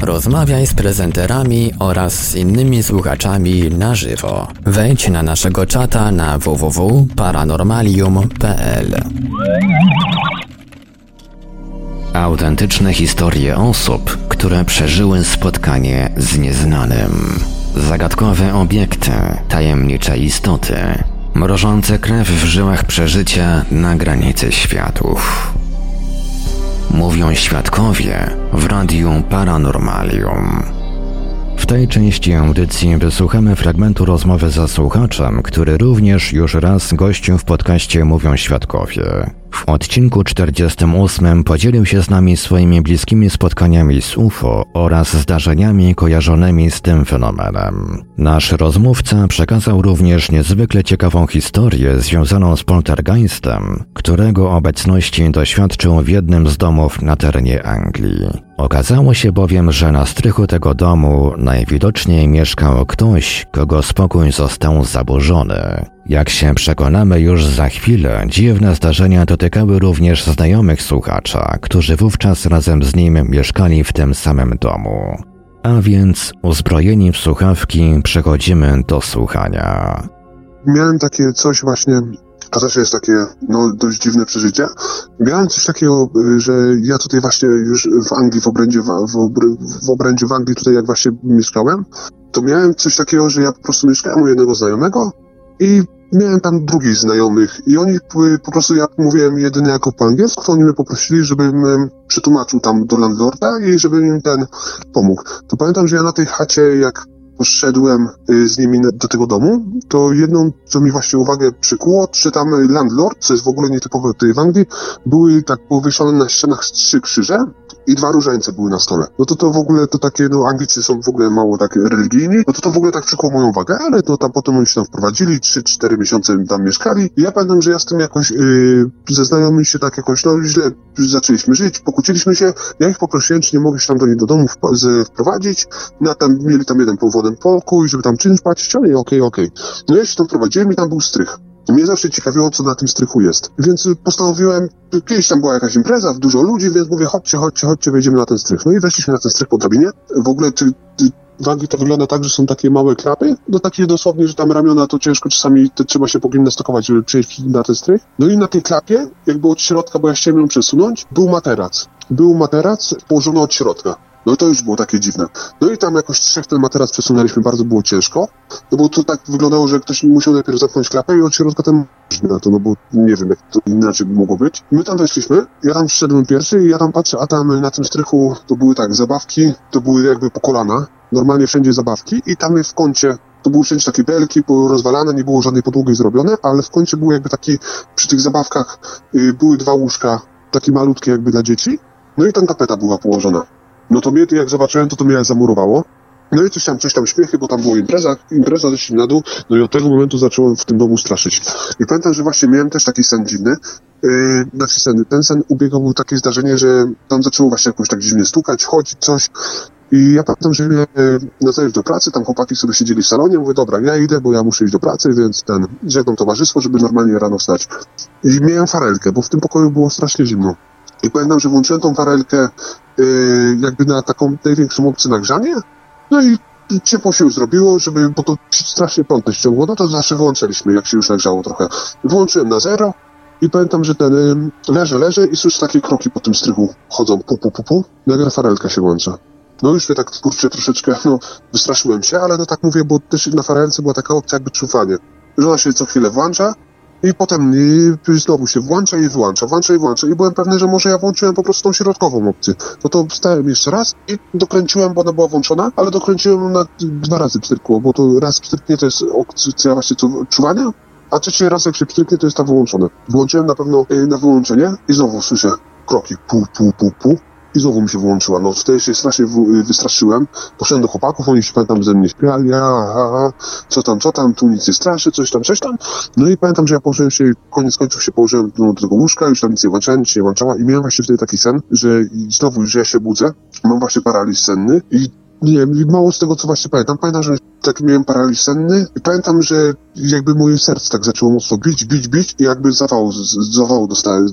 Rozmawiaj z prezenterami oraz z innymi słuchaczami na żywo. Wejdź na naszego czata na www.paranormalium.pl Autentyczne historie osób, które przeżyły spotkanie z nieznanym. Zagadkowe obiekty, tajemnicze istoty, mrożące krew w żyłach przeżycia na granicy światów. Mówią świadkowie w Radiu Paranormalium. W tej części audycji wysłuchamy fragmentu rozmowy ze słuchaczem, który również już raz gościł w podcaście Mówią Świadkowie. W odcinku 48 podzielił się z nami swoimi bliskimi spotkaniami z UFO oraz zdarzeniami kojarzonymi z tym fenomenem. Nasz rozmówca przekazał również niezwykle ciekawą historię związaną z poltergeistem, którego obecności doświadczył w jednym z domów na terenie Anglii. Okazało się bowiem, że na strychu tego domu najwidoczniej mieszkał ktoś, kogo spokój został zaburzony. Jak się przekonamy już za chwilę, dziwne zdarzenia dotykały również znajomych słuchacza, którzy wówczas razem z nim mieszkali w tym samym domu. A więc, uzbrojeni w słuchawki, przechodzimy do słuchania. Miałem takie coś właśnie, to też jest takie no, dość dziwne przeżycie. Miałem coś takiego, że ja tutaj właśnie już w Anglii, w obrędzie w, obr- w obrędzie w Anglii, tutaj jak właśnie mieszkałem, to miałem coś takiego, że ja po prostu mieszkałem u jednego znajomego i miałem tam drugich znajomych i oni y, po prostu, ja mówiłem jedynie jako po angielsku, to oni mnie poprosili, żebym przetłumaczył tam do landlorda i żebym im ten pomógł. To pamiętam, że ja na tej chacie, jak poszedłem y, z nimi do tego domu, to jedną, co mi właśnie uwagę przykuło, czy tam landlord, co jest w ogóle nietypowe tutaj w Anglii, były tak powieszone na ścianach trzy krzyże i dwa różańce były na stole. No to to w ogóle to takie, no Anglicy są w ogóle mało tak religijni, no to to w ogóle tak przykuło moją uwagę, ale to tam potem oni się tam wprowadzili, trzy, cztery miesiące tam mieszkali. I ja pamiętam, że ja z tym jakoś, yy, ze znajomymi się tak jakoś, no źle zaczęliśmy żyć, pokłóciliśmy się, ja ich poprosiłem, czy nie mogę się tam do nich do domu wprowadzić, no a tam mieli tam jeden pół jeden pokój, żeby tam czynsz płacić, ale okej, okej. No ja się tam prowadziłem i tam był strych. Mnie zawsze ciekawiło, co na tym strychu jest. Więc y, postanowiłem, kiedyś tam była jakaś impreza, dużo ludzi, więc mówię, chodźcie, chodźcie, chodźcie, wejdziemy na ten strych. No i weszliśmy na ten strych po drabinie. W ogóle czy, czy w Anglii to wygląda tak, że są takie małe klapy, no takie dosłownie, że tam ramiona to ciężko czasami to trzeba się pogimnastykować, żeby przejść na ten strych. No i na tej klapie, jakby od środka, bo ja chciałem ją przesunąć, był materac. Był materac położony od środka. No to już było takie dziwne. No i tam jakoś trzech ten materac przesunęliśmy, bardzo było ciężko, no bo to tak wyglądało, że ktoś musiał najpierw zamknąć klapę i od środka ten na to, no bo nie wiem, jak to inaczej by mogło być. My tam weszliśmy, ja tam przyszedłem pierwszy i ja tam patrzę, a tam na tym strychu to były tak, zabawki, to były jakby po kolana, normalnie wszędzie zabawki i tam w kącie to były wszędzie takie belki rozwalane, nie było żadnej podłogi zrobione, ale w kącie był jakby taki, przy tych zabawkach y, były dwa łóżka, takie malutkie jakby dla dzieci, no i tam tapeta była położona. No to mnie, jak zobaczyłem, to to mnie zamurowało. No i coś tam, coś tam śmiechy, bo tam była impreza, impreza zeszli na dół, no i od tego momentu zacząłem w tym domu straszyć. I pamiętam, że właśnie miałem też taki sen dziwny, yy, znaczy sen, ten sen ubiegał było takie zdarzenie, że tam zaczęło właśnie jakoś tak dziwnie stukać, chodzić coś, i ja pamiętam, że miałem na zajeżdż do pracy, tam chłopaki sobie siedzieli w salonie, mówię, dobra, ja idę, bo ja muszę iść do pracy, więc ten, żegnam towarzystwo, żeby normalnie rano wstać. I miałem farelkę, bo w tym pokoju było strasznie zimno. I pamiętam, że włączyłem tą farelkę yy, jakby na taką największą opcję nagrzanie, no i ciepło się już zrobiło, żeby, bo to strasznie prąd ściągło, no to zawsze wyłączyliśmy, jak się już nagrzało trochę. Włączyłem na zero i pamiętam, że ten y, leży, leży i słyszę takie kroki po tym strychu chodzą, pu, pu, pu, pu, nagle farelka się włącza. No już mnie tak, kurczę, troszeczkę, no, wystraszyłem się, ale no tak mówię, bo też na farelce była taka opcja jakby czuwanie, że ona się co chwilę włącza, i potem i znowu się włącza i wyłącza, włącza i wyłącza. I byłem pewny, że może ja włączyłem po prostu tą środkową opcję. No to wstałem jeszcze raz i dokręciłem, bo ona była włączona, ale dokręciłem na dwa razy pstrykło, bo to raz pstryknie to jest opcja właśnie czuwania, a trzeci raz jak się pstryknie to jest ta wyłączona. Włączyłem na pewno y, na wyłączenie i znowu słyszę kroki pu, pu, pu, pu i znowu mi się włączyła. No wtedy się strasznie wystraszyłem. Poszedłem do chłopaków, oni się pamiętam ze mnie śpiali, a, a, a, co tam, co tam, tu nic nie straszy, coś tam, coś tam. No i pamiętam, że ja położyłem się, koniec końców się położyłem no, do tego łóżka, już tam nic nie włączałem, nic nie włączała i miałem właśnie wtedy taki sen, że znowu, że ja się budzę, mam właśnie paraliż senny i nie wiem, mało z tego, co właśnie pamiętam. Pamiętam, że tak miałem paraliż senny i pamiętam, że jakby moje serce tak zaczęło mocno bić, bić, bić i jakby zawału, zawału dostałem,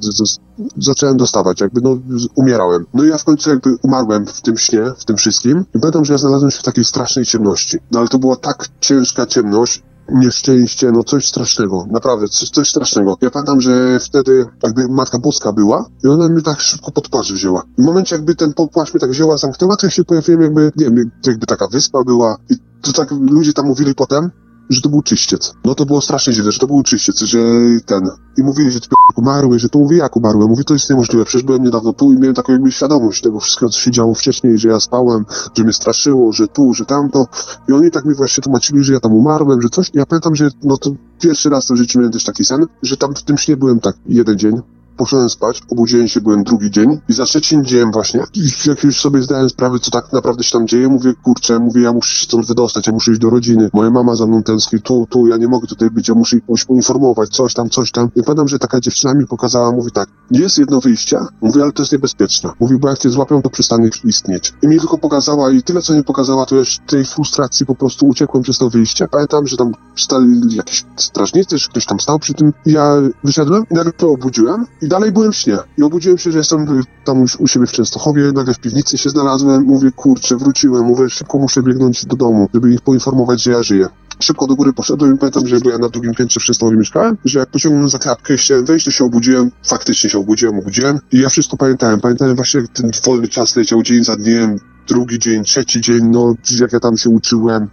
zacząłem dostawać, jakby no umierałem. No i ja w końcu jakby umarłem w tym śnie, w tym wszystkim i pamiętam, że ja znalazłem się w takiej strasznej ciemności. No ale to była tak ciężka ciemność, nieszczęście, no coś strasznego, naprawdę, coś, coś strasznego. Ja pamiętam, że wtedy jakby Matka Boska była i ona mnie tak szybko pod płaszcz wzięła. W momencie jakby ten płaszcz mnie tak wzięła, zamknęła, to ja się pojawiłem jakby, nie wiem, jakby taka wyspa była i to tak ludzie tam mówili potem, że to był czyściec. No to było strasznie dziwne, że to był czyściec, że ten. I mówili, że ty umarły, że to mówię jak umarłem. Mówię, to jest niemożliwe, przecież byłem niedawno tu i miałem taką jakby świadomość tego wszystkiego, co się działo wcześniej, że ja spałem, że mnie straszyło, że tu, że tamto. I oni tak mi właśnie tłumaczyli, że ja tam umarłem, że coś. Ja pamiętam, że no to pierwszy raz w życiu miałem też taki sen, że tam w tym śnie byłem tak jeden dzień, poszedłem spać, obudziłem się, byłem drugi dzień i za trzecim dniem właśnie, jak już sobie zdałem sprawę, co tak naprawdę się tam dzieje, mówię, kurczę, mówię, ja muszę się stąd wydostać, ja muszę iść do rodziny, moja mama za mną tęskni, tu, tu, ja nie mogę tutaj być, ja muszę ich poinformować, coś tam, coś tam. I pamiętam, że taka dziewczyna mi pokazała, mówi tak, jest jedno wyjście, mówi, ale to jest niebezpieczne. Mówi, bo jak cię złapią, to przestanie istnieć. I mi tylko pokazała i tyle, co mi pokazała, to już tej frustracji po prostu uciekłem przez to wyjście. Pamiętam, że tam stali jakieś strażnicy, że ktoś tam stał przy tym. Ja wyszedłem i nagle obudziłem i dalej byłem w śnie. I obudziłem się, że jestem tam już u siebie w Częstochowie, nagle w piwnicy się znalazłem, mówię, kurczę, wróciłem, mówię, szybko muszę biegnąć do domu, żeby ich poinformować, że ja żyję. Szybko do góry poszedłem i pamiętam, że ja na drugim piętrze w Częstochowie mieszkałem, że jak pociągnąłem za klapkę, chciałem wejść, to się obudziłem, faktycznie się obudziłem, obudziłem. I ja wszystko pamiętałem. Pamiętałem właśnie, jak ten wolny czas leciał dzień za dniem, drugi dzień, trzeci dzień, no jak ja tam się uczyłem,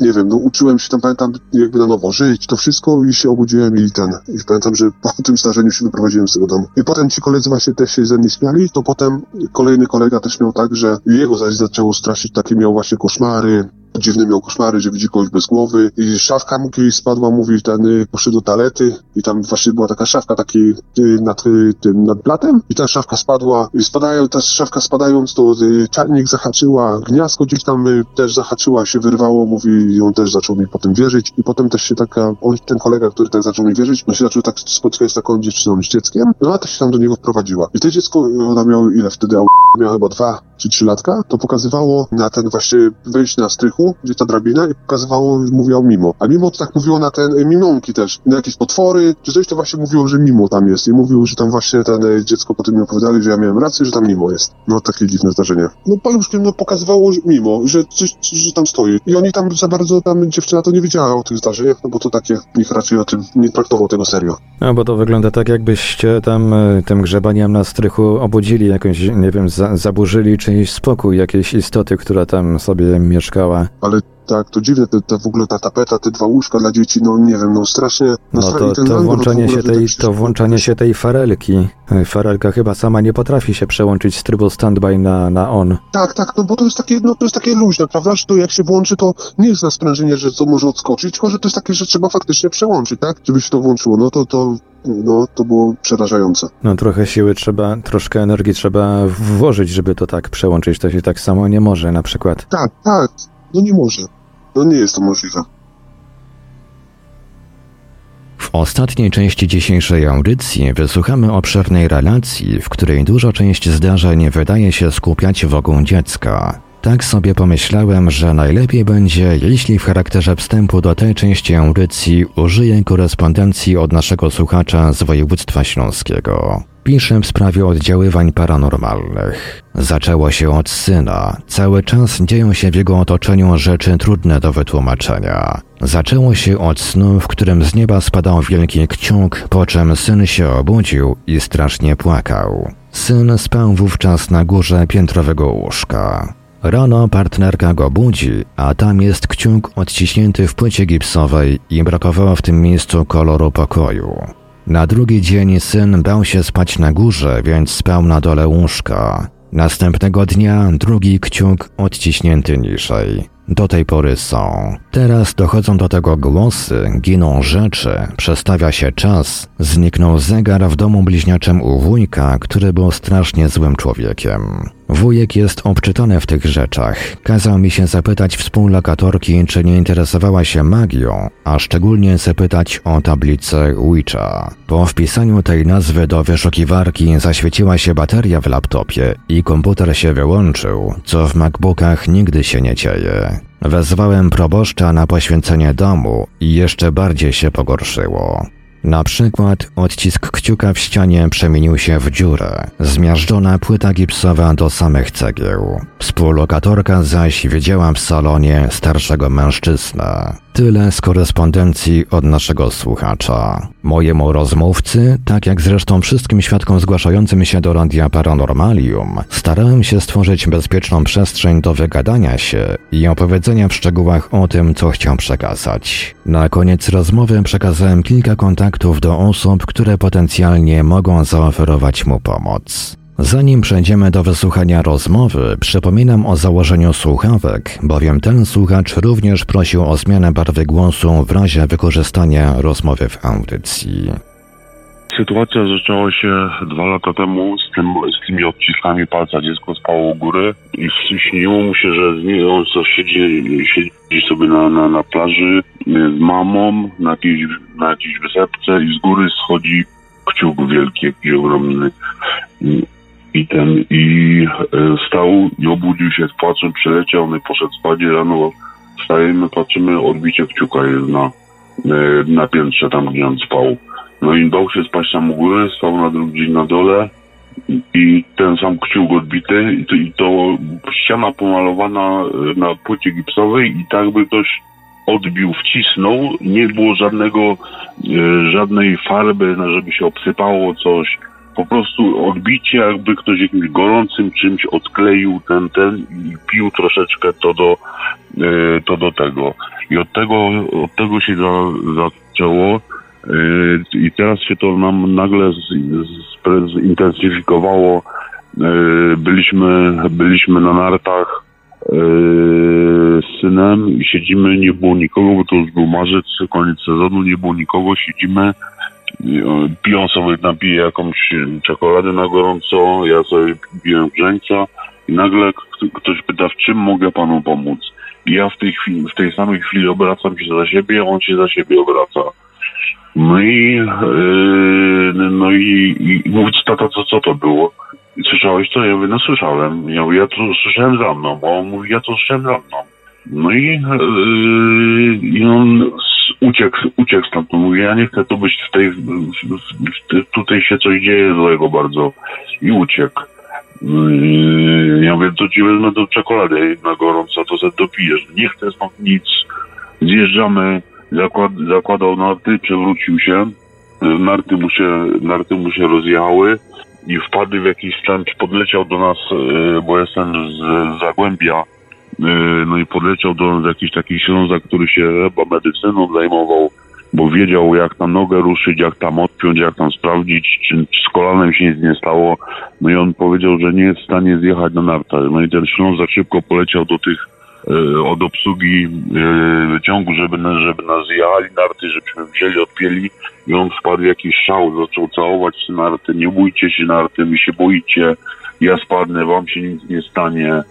nie wiem, no uczyłem się tam, pamiętam, jakby na nowo żyć, to wszystko i się obudziłem i ten, i pamiętam, że po tym zdarzeniu się wyprowadziłem z tego domu. I potem ci koledzy właśnie też się ze mnie śmiali, to potem kolejny kolega też miał tak, że jego zaś zaczęło straszyć, takie miał właśnie koszmary, dziwne miał koszmary, że widzi kogoś bez głowy. I szafka mu kiedyś spadła, mówi, ten y, poszedł do toalety. I tam właśnie była taka szafka taki y, nad y, tym, nad blatem. I ta szafka spadła. I spadają, ta szafka spadając, to czarnik zahaczyła, gniazdko gdzieś tam też zahaczyła, się wyrwało, mówi, i on też zaczął mi potem wierzyć. I potem też się taka, on, ten kolega, który tak zaczął mi wierzyć, no się zaczął tak spotykać z taką dziewczyną, z dzieckiem, no a też się tam do niego wprowadziła. I to dziecko, ona miała ile wtedy, miała chyba dwa czy trzy latka, to pokazywało na ten właśnie wyjść na strychu, boku, gdzie ta drabina i pokazywało, mówiło mimo. A mimo to tak mówiło na ten, y, mimonki też, na jakieś potwory, czy coś to właśnie mówiło, że mimo tam jest i mówił, że tam właśnie ten y, dziecko potem mi opowiadali, że ja miałem rację, że tam mimo jest. No takie dziwne zdarzenie. No paluszkiem no pokazywało, że mimo, że coś, że tam stoi. I oni tam za bardzo, tam dziewczyna to nie wiedziała o tych zdarzeniach, no bo to takie, nikt raczej o tym nie traktował tego serio. No bo to wygląda tak, jakbyście tam e, tym grzebaniem na strychu obudzili jakąś, nie wiem, za, zaburzyli czyjś spokój jakiejś istoty, która tam sobie mieszkała. Ale tak, to dziwne, te, te w ogóle ta tapeta, te dwa łóżka dla dzieci, no nie wiem, no strasznie... No to, ten to włączenie ogóle się tej, wydaje to włączenie się tej farelki. E, Farelka chyba sama nie potrafi się przełączyć z trybu standby na, na on. Tak, tak, no bo to jest takie, no to jest takie luźne, prawda, że to jak się włączy, to nie jest na sprężynie, że to może odskoczyć, tylko że to jest takie, że trzeba faktycznie przełączyć, tak, żeby się to włączyło, no to, to, no to było przerażające. No trochę siły trzeba, troszkę energii trzeba włożyć, żeby to tak przełączyć. To się tak samo nie może na przykład. Tak, tak, no nie może, no nie jest to możliwe. W ostatniej części dzisiejszej audycji wysłuchamy obszernej relacji, w której duża część zdarzeń wydaje się skupiać wokół dziecka. Tak sobie pomyślałem, że najlepiej będzie, jeśli w charakterze wstępu do tej części audycji użyję korespondencji od naszego słuchacza z województwa śląskiego. Pisze w sprawie oddziaływań paranormalnych. Zaczęło się od syna. Cały czas dzieją się w jego otoczeniu rzeczy trudne do wytłumaczenia. Zaczęło się od snu, w którym z nieba spadał wielki kciuk, po czym syn się obudził i strasznie płakał. Syn spał wówczas na górze piętrowego łóżka. Rano partnerka go budzi, a tam jest kciuk odciśnięty w płycie gipsowej i brakowało w tym miejscu koloru pokoju. Na drugi dzień syn bał się spać na górze, więc spał na dole łóżka. Następnego dnia drugi kciuk odciśnięty niżej. Do tej pory są. Teraz dochodzą do tego głosy, giną rzeczy, przestawia się czas. Zniknął zegar w domu bliźniaczym u wujka, który był strasznie złym człowiekiem. Wujek jest obczytany w tych rzeczach. Kazał mi się zapytać współlokatorki, czy nie interesowała się magią, a szczególnie zapytać o tablicę Witcha. Po wpisaniu tej nazwy do wyszukiwarki zaświeciła się bateria w laptopie i komputer się wyłączył, co w MacBookach nigdy się nie dzieje. Wezwałem proboszcza na poświęcenie domu i jeszcze bardziej się pogorszyło. Na przykład odcisk kciuka w ścianie przemienił się w dziurę, zmiażdżona płyta gipsowa do samych cegieł. Współlokatorka zaś widziała w salonie starszego mężczyznę. Tyle z korespondencji od naszego słuchacza. Mojemu rozmówcy, tak jak zresztą wszystkim świadkom zgłaszającym się do Radia Paranormalium, starałem się stworzyć bezpieczną przestrzeń do wygadania się i opowiedzenia w szczegółach o tym, co chciał przekazać. Na koniec rozmowy przekazałem kilka kontaktów do osób, które potencjalnie mogą zaoferować mu pomoc. Zanim przejdziemy do wysłuchania rozmowy, przypominam o założeniu słuchawek, bowiem ten słuchacz również prosił o zmianę barwy głosu w razie wykorzystania rozmowy w audycji. Sytuacja zaczęła się dwa lata temu z, tym, z tymi odciskami palca. Dziecko spało u góry i śniło mu się, że z niej on co siedzi, siedzi sobie na, na, na plaży z mamą na jakiejś, na jakiejś wysepce i z góry schodzi kciuk wielki, jakiś ogromny. I, ten, i stał i obudził się z płaczem, przyleciał, no i poszedł spać i rano. Wstajemy, patrzymy, odbicie kciuka jest na, e, na piętrze tam, gdzie on spał. No i bał się spać tam u góry, spał na drugi dzień na dole i, i ten sam kciuk odbity i to, i to ściana pomalowana e, na płycie gipsowej i tak by ktoś odbił, wcisnął, nie było żadnego, e, żadnej farby, no, żeby się obsypało coś, po prostu odbicie, jakby ktoś jakimś gorącym czymś odkleił ten, ten i pił troszeczkę to do, e, to do tego. I od tego, od tego się za, zaczęło. Yy, I teraz się to nam nagle zintensyfikowało. Yy, Byliśmy, byliśmy na nartach z synem i siedzimy, nie było nikogo, bo to już był marzec, koniec sezonu, nie było nikogo, siedzimy, piją sobie, napiję jakąś czekoladę na gorąco, ja sobie piję grzeńca i nagle ktoś pyta, w czym mogę panu pomóc? I ja w tej chwili, w tej samej chwili obracam się za siebie, on się za siebie obraca. No i, yy, no i, i tata, co, co to było? I słyszałeś to? Ja mówię, no słyszałem. Ja mówię, ja to słyszałem za mną, bo on mówi, ja to słyszałem za mną. No i, yy, i on uciekł, uciekł stamtąd. Mówi, ja nie chcę tu być w tej, tutaj się coś dzieje złego bardzo. I uciekł. Yy, ja mówię, to ci wezmę do czekolady na gorąco, to sobie dopijesz. Nie chcę stąd nic. Zjeżdżamy, zakład, zakładał narty, przewrócił się. Narty mu się, narty mu się rozjechały i wpadł w jakiś stan, podleciał do nas, yy, bo jestem z, Zagłębia, no i podleciał do nas jakiś taki Ślązak, który się chyba medycyną zajmował, bo wiedział jak tam nogę ruszyć, jak tam odpiąć, jak tam sprawdzić, czy, czy z kolanem się nic nie stało. No i on powiedział, że nie jest w stanie zjechać na nartach. No i ten Ślązak szybko poleciał do tych e, od obsługi e, ciągu, żeby, żeby nas zjechali narty, żebyśmy wzięli, odpięli i on wpadł w jakiś szał, zaczął całować narty, nie bójcie się narty, wy się boicie, ja spadnę, wam się nic nie stanie,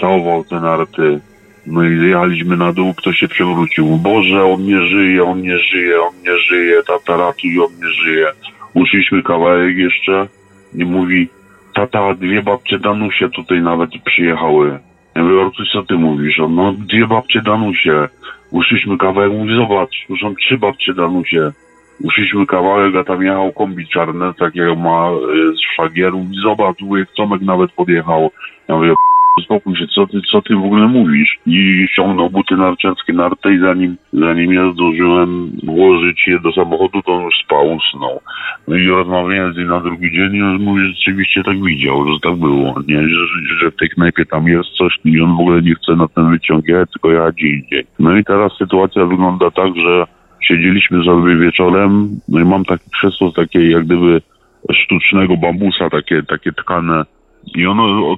całował te narty. No i zjechaliśmy na dół, kto się przewrócił. Boże, on nie żyje, on nie żyje, on nie żyje, tata ratuj, on nie żyje. Uszliśmy kawałek jeszcze i mówi, tata, dwie babcie Danusie tutaj nawet przyjechały. Ja mówię, Ortuś, co ty mówisz? On, no, dwie babcie Danusie. Uszliśmy kawałek, mówi, zobacz, już są trzy babcie Danusie. Uszliśmy kawałek, a tam jechał kombi czarne, takiego ma y, z szwagieru. Mówi, zobacz, wujek Tomek nawet podjechał. Ja mówię, spokój się, co ty, co ty w ogóle mówisz? I ściągnął buty narciarskie nartę i zanim, zanim ja zdążyłem włożyć je do samochodu, to on już spał, usnął. No i nim na drugi dzień on mówi, że rzeczywiście tak widział, że tak było, nie? Że, że w tej knajpie tam jest coś i on w ogóle nie chce na ten wyciąg jechać, tylko jechać gdzie indziej. No i teraz sytuacja wygląda tak, że siedzieliśmy sobie wieczorem, no i mam takie krzesło z takiej jak gdyby sztucznego bambusa, takie, takie tkane i ono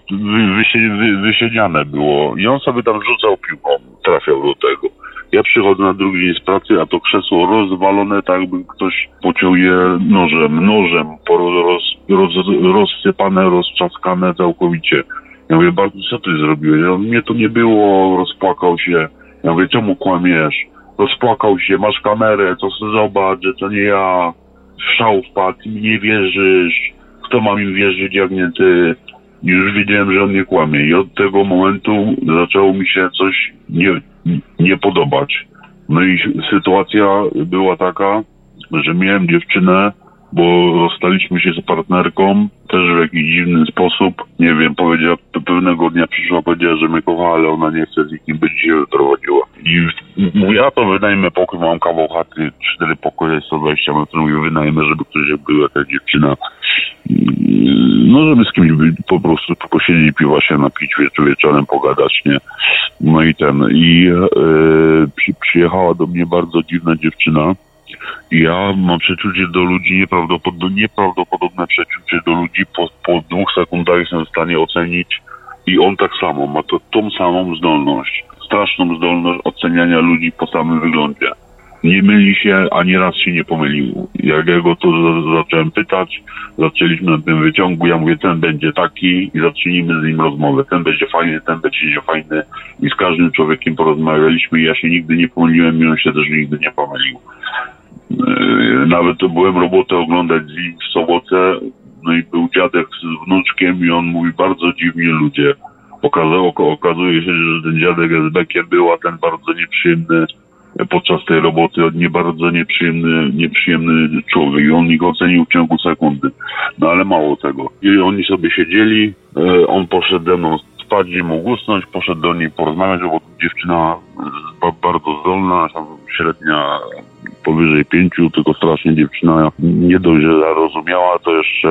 wysiedziane było. I on sobie tam rzucał piłką, trafiał do tego. Ja przychodzę na drugi dzień z pracy, a to krzesło rozwalone, tak jakby ktoś pociął je nożem, nożem, roz, roz, rozsypane, rozczaskane całkowicie. Ja mówię, bardzo co ty zrobiłeś? On, mnie to nie było, rozpłakał się. Ja mówię, czemu kłamiesz? Rozpłakał się, masz kamerę, to sobie zobacz, że to nie ja. W szał wpadł, nie wierzysz. Kto ma mi wierzyć, jak nie ty? Już wiedziałem, że on nie kłamie i od tego momentu zaczęło mi się coś nie, nie podobać. No i sytuacja była taka, że miałem dziewczynę, bo rozstaliśmy się z partnerką, też w jakiś dziwny sposób. Nie wiem, powiedziała, pewnego dnia przyszła, powiedziała, że mnie kocha, ale ona nie chce z nikim być i się wyprowadziła. I mówię, a to wynajmę pokój, mam kawał chaty, cztery pokoje, 120 metrów, mówię, wynajmę, żeby ktoś była jakaś dziewczyna. No, żeby z kimś po prostu posiedzieć, piwa się napić, wieczorem pogadać, nie? No i ten, i e, przy, przyjechała do mnie bardzo dziwna dziewczyna. Ja mam przeczucie do ludzi, nieprawdopodobne, nieprawdopodobne przeczucie do ludzi. Po, po dwóch sekundach jestem w stanie ocenić i on tak samo ma to, tą samą zdolność, straszną zdolność oceniania ludzi po samym wyglądzie. Nie myli się, ani raz się nie pomylił. Jak ja go to za, zacząłem pytać, zaczęliśmy na tym wyciągu, ja mówię, ten będzie taki i zacznijmy z nim rozmowę. Ten będzie fajny, ten będzie fajny i z każdym człowiekiem porozmawialiśmy i ja się nigdy nie pomyliłem i on się też nigdy nie pomylił. Yy, Nawet to byłem robotę oglądać z nim w sobotę, no i był dziadek z wnuczkiem i on mówi, bardzo dziwni ludzie. Okazało, okazuje się, że ten dziadek z bekiem był, a ten bardzo nieprzyjemny podczas tej roboty, nie bardzo nieprzyjemny, nieprzyjemny człowiek i on ich ocenił w ciągu sekundy. No ale mało tego. I oni sobie siedzieli, e, on poszedł ze mną spać, nie mógł usnąć, poszedł do niej porozmawiać, bo dziewczyna e, ba- bardzo zdolna, tam średnia powyżej pięciu, tylko strasznie dziewczyna nie dość, że zarozumiała, to jeszcze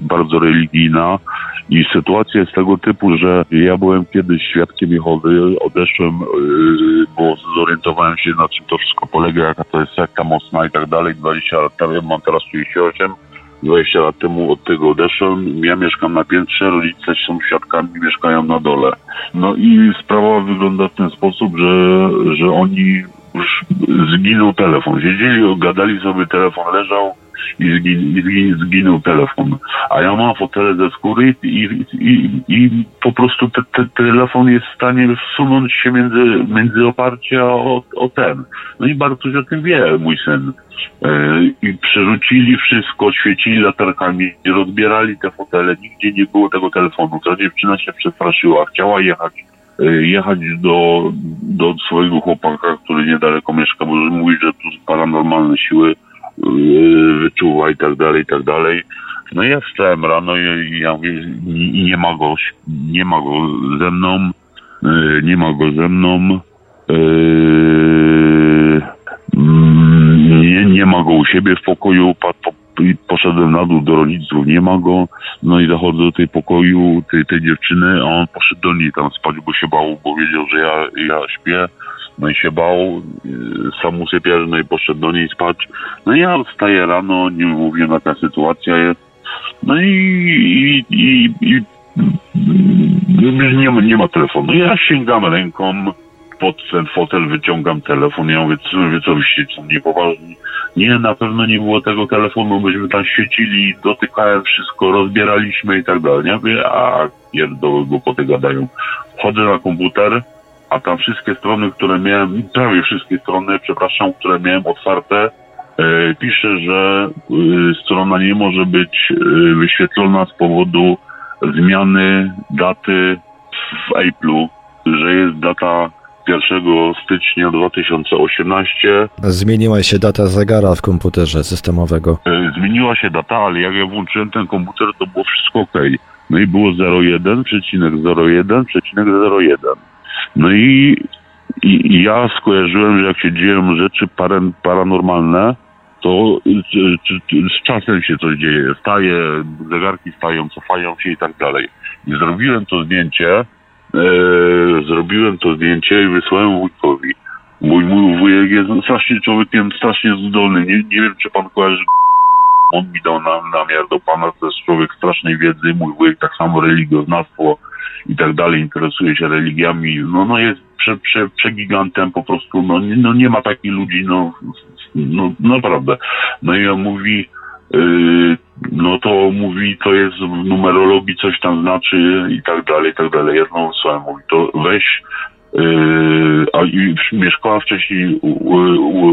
bardzo religijna i sytuacja jest tego typu, że ja byłem kiedyś świadkiem Jehowy, odeszłem, yy, bo zorientowałem się na czym to wszystko polega, jaka to jest sekta mocna i tak dalej, 20 lat temu, mam teraz 38, 20 lat temu od tego odeszłem. Ja mieszkam na piętrze, rodzice są świadkami, mieszkają na dole. No i sprawa wygląda w ten sposób, że, że oni już zginął telefon. Siedzieli, gadali sobie, telefon leżał i, zgin, i zgin, zginął telefon. A ja mam fotele ze skóry i, i, i po prostu te, te, telefon jest w stanie wsunąć się między, między oparcie o, o ten. No i Bartuś o tym wie, mój syn. E, I przerzucili wszystko, świecili latarkami, rozbierali te fotele, nigdzie nie było tego telefonu. Ta dziewczyna się przestraszyła, chciała jechać jechać do, do swojego chłopaka, który niedaleko mieszka, bo mówi, że tu paranormalne siły y, wyczuwa i tak dalej, i tak dalej. No ja wstałem rano i, ja mówię, nie, ma go, nie ma go ze mną, y, nie ma go ze mną, y, mm, nie, nie ma go u siebie w pokoju, po, i poszedłem na dół do rodziców, nie ma go, no i dochodzę do tej pokoju, tej, tej dziewczyny, a on poszedł do niej tam spać, bo się bał, bo wiedział, że ja, ja śpię, no i się bał, y, sam usypiał, no i poszedł do niej spać. No i ja wstaję rano, nie mówię, jaka sytuacja jest, no i, i, i, i nie, nie ma telefonu. Ja sięgam ręką pod ten fotel, wyciągam telefon. Ja mówię, co, mówię, co wyście są niepoważni. Nie, na pewno nie było tego telefonu, byśmy tam świecili, dotykałem wszystko, rozbieraliśmy i tak dalej. Ja mówię, a pierdoły głupoty gadają. Wchodzę na komputer, a tam wszystkie strony, które miałem, prawie wszystkie strony, przepraszam, które miałem otwarte, e, pisze, że e, strona nie może być e, wyświetlona z powodu zmiany daty w Apple'u, że jest data 1 stycznia 2018. Zmieniła się data zegara w komputerze systemowego. E, Zmieniła się data, ale jak ja włączyłem ten komputer, to było wszystko ok. No i było 01,01,01. No i, i, i ja skojarzyłem, że jak się dzieją rzeczy paranormalne, to czy, z czasem się coś dzieje. Staje, zegarki stają, cofają się i tak dalej. I zrobiłem to zdjęcie, zrobiłem to zdjęcie i wysłałem wujkowi. Mój, mój wujek jest strasznie człowiekiem, strasznie zdolny. Nie, nie wiem, czy pan kojarzy on mi dał na, namiar do pana, to jest człowiek strasznej wiedzy, mój wujek tak samo religioznawstwo i tak dalej, interesuje się religiami, no, no jest prze, prze, przegigantem po prostu, no, no nie ma takich ludzi, no, no naprawdę. No i on mówi, no to mówi, to jest w numerologii coś tam znaczy i tak dalej, i tak dalej. Znowu słucham, mówi, to weź Yy, a i mieszkała wcześniej u, u,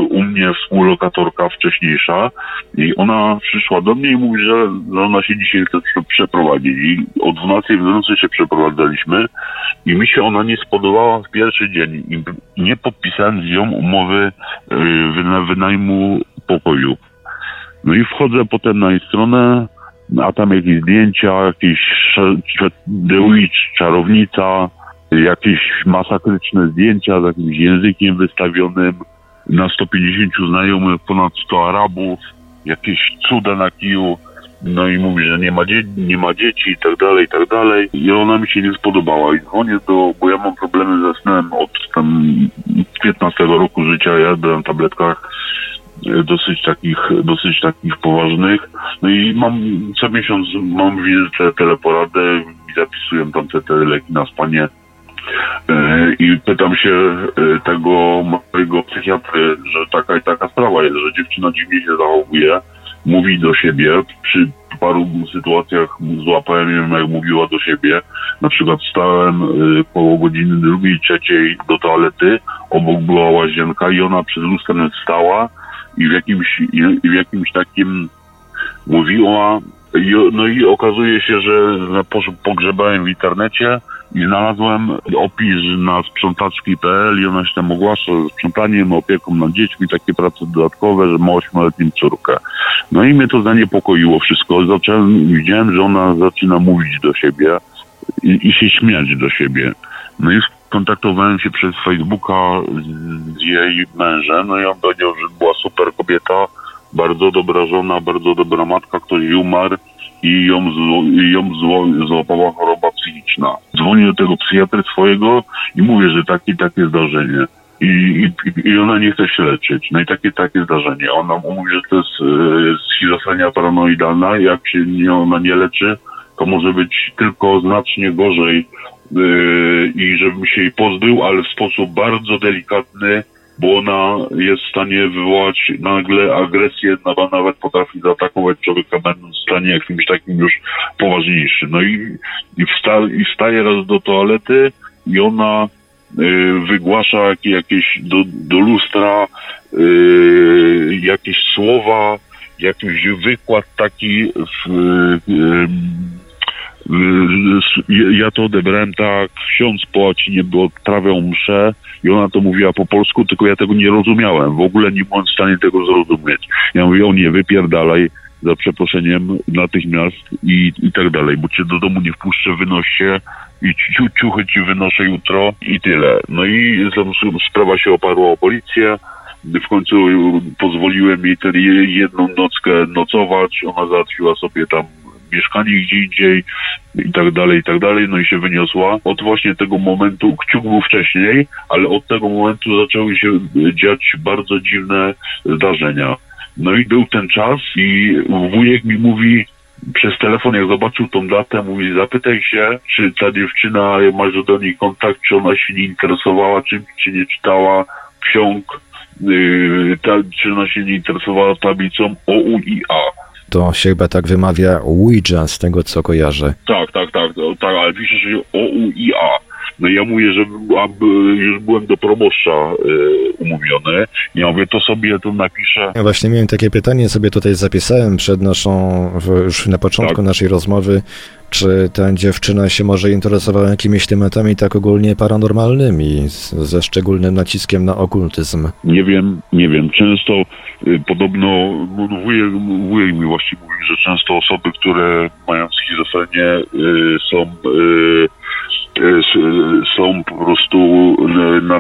u mnie współlokatorka wcześniejsza i ona przyszła do mnie i mówi, że, ona się dzisiaj chce prze- przeprowadzić i o 12 w nocy się przeprowadzaliśmy i mi się ona nie spodobała w pierwszy dzień i nie podpisałem z nią umowy yy, wyna, wynajmu pokoju. No i wchodzę potem na jej stronę, a tam jakieś zdjęcia, jakieś Witch, czarownica, jakieś masakryczne zdjęcia z jakimś językiem wystawionym, na 150 znajomych, ponad 100 Arabów, jakieś cuda na kiju, no i mówi, że nie ma, dzie- nie ma dzieci i tak dalej, i tak dalej. I ona mi się nie spodobała. I dzwonię do, bo ja mam problemy ze snem. Od tam 15 roku życia, ja byłem w tabletkach dosyć takich, dosyć takich poważnych. No i mam co miesiąc mam wizytę teleporadę i zapisuję tam te, te leki na spanie. E, I pytam się e, tego mojego psychiatry, że taka i taka sprawa jest, że dziewczyna dziwnie się zachowuje, mówi do siebie. Przy paru sytuacjach złapałem ją, jak mówiła do siebie. Na przykład stałem e, koło godziny drugiej, trzeciej do toalety, obok była łazienka i ona przed lustrem stała i w jakimś, i w jakimś takim mówiła, no i okazuje się, że pogrzebałem w internecie i znalazłem opis na sprzątaczki.pl i ona się tam ogłasza ze sprzątaniem, opieką nad dziećmi, takie prace dodatkowe, że ma ośmioletnią córkę. No i mnie to zaniepokoiło wszystko. Zacząłem, widziałem, że ona zaczyna mówić do siebie i, i się śmiać do siebie. No i kontaktowałem się przez Facebooka z, jej mężem, no i on powiedział, że była super kobieta, bardzo dobra żona, bardzo dobra matka, ktoś umarł i ją, zło, i ją zło, złapała choroba psychiczna. Dzwonię do tego psychiatry swojego i mówię, że takie takie zdarzenie. I, i, I ona nie chce się leczyć. No i takie takie zdarzenie. Ona mówi, że to jest e, schizofrenia paranoidalna. Jak się nie, ona nie leczy, to może być tylko znacznie gorzej i żebym się jej pozbył, ale w sposób bardzo delikatny, bo ona jest w stanie wywołać nagle agresję, nawet, potrafi zaatakować człowieka, będąc w stanie jakimś takim już poważniejszym. No i, i, wsta, i wstaje raz do toalety i ona y, wygłasza jakie, jakieś do, do lustra y, jakieś słowa, jakiś wykład taki w, y, Y, Ja to odebrałem tak, ksiądz po łacinie by odprawiał mszę i ona to mówiła po polsku, tylko ja tego nie rozumiałem. W ogóle nie byłem w stanie tego zrozumieć. Ja mówię, o nie, wypierdalaj za przeproszeniem natychmiast i, i tak dalej, bo cię do domu nie wpuszczę, wynoś się i ciu, ciuchy ci wynoszę jutro i tyle. No i sprawa się oparła o policję. W końcu pozwoliłem jej tę je- jedną nockę nocować. Ona załatwiła sobie tam mieszkanie gdzie indziej i tak dalej, i tak dalej, no i się wyniosła. Od właśnie tego momentu, kciuk był wcześniej, ale od tego momentu zaczęły się dziać bardzo dziwne zdarzenia. No i był ten czas i wujek mi mówi przez telefon, jak zobaczył tą datę, mówi zapytaj się, czy ta dziewczyna, masz do niej kontakt, czy ona się nie interesowała czymś, czy nie czytała ksiąg, yy, ta, czy ona się nie interesowała tablicą OUIA. To się chyba tak wymawia Ouija, z tego co kojarzę. Tak, tak, tak, tak, ale pisze się OUIA. No ja mówię, że aby, już byłem do proboszcza y, umówiony. Ja mówię, to sobie to napiszę. Ja właśnie miałem takie pytanie, sobie tutaj zapisałem przed naszą, już na początku Tak. naszej rozmowy, czy ta dziewczyna się może interesowała jakimiś tematami tak ogólnie paranormalnymi, ze szczególnym naciskiem na okultyzm. Nie wiem, nie wiem. Często y, podobno no, wujek, wujek mi właśnie mówi, że często osoby, które mają schizofrenię y, są y, są po prostu na,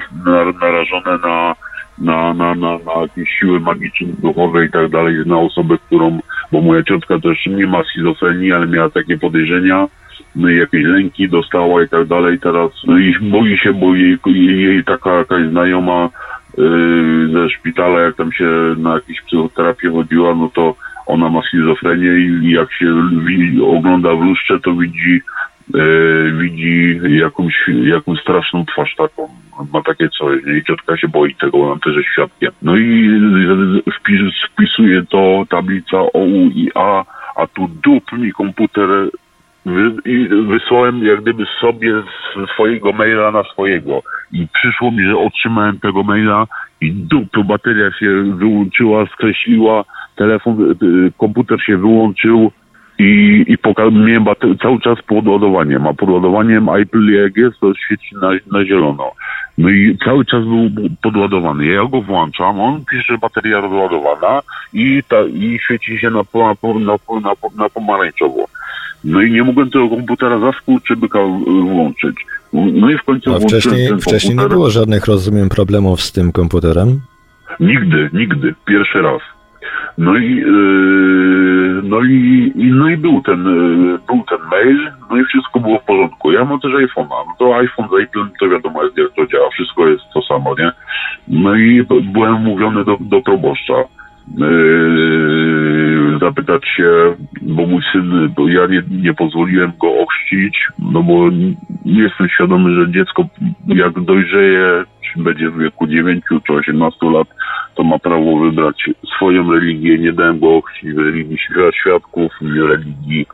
narażone na na, na, na, na jakieś siły magiczne, duchowe i tak dalej, na osobę, którą, bo moja ciotka też nie ma schizofrenii, ale miała takie podejrzenia, no jakieś lęki dostała i tak dalej, teraz no i boi się, bo jej, jej, taka jakaś znajoma yy, ze szpitala, jak tam się na jakąś psychoterapię chodziła, no to ona ma schizofrenię i jak się ogląda w lustrze, to widzi e, widzi jakąś, jakąś straszną twarz taką. Ma takie coś i ciotka się boi tego, ona też jest świadkiem. No i e, wpis, wpisuje to tablica OUIA, a tu dup mi komputer i wysłałem jak gdyby sobie swojego maila na swojego. I przyszło mi, że otrzymałem tego maila i dup, bateria się wyłączyła, skreśliła, telefon, y, komputer się wyłączył, i, i poka- miałem bate- cały czas podładowaniem, a podładowaniem Apple jak jest, to świeci na, na zielono. No i cały czas był podładowany. Ja go włączam, on pisze, że bateria rozładowana i, ta, i świeci się na, na, na, na, po- na pomarańczowo. No i nie mogłem tego komputera za skurczybyka włączyć. No i w końcu A wcześniej, wcześniej nie było żadnych, rozumiem, problemów z tym komputerem? Nigdy, nigdy. Pierwszy raz. No i, yy, no i, no i był ten, yy, był ten mail, no i wszystko było w porządku. Ja mam też iPhone'a, no to iPhone z to wiadomo jest, jak to działa, wszystko jest to samo, nie? No i byłem mówiony do, do proboszcza. Yy, zapytać się, bo mój syn, bo ja nie, nie pozwoliłem go ochrzcić, no bo nie jestem świadomy, że dziecko jak dojrzeje, czy będzie w wieku 9 czy 18 lat, to ma prawo wybrać swoją religię. Nie dałem go ochrzcić w religii świ- świadków, w religii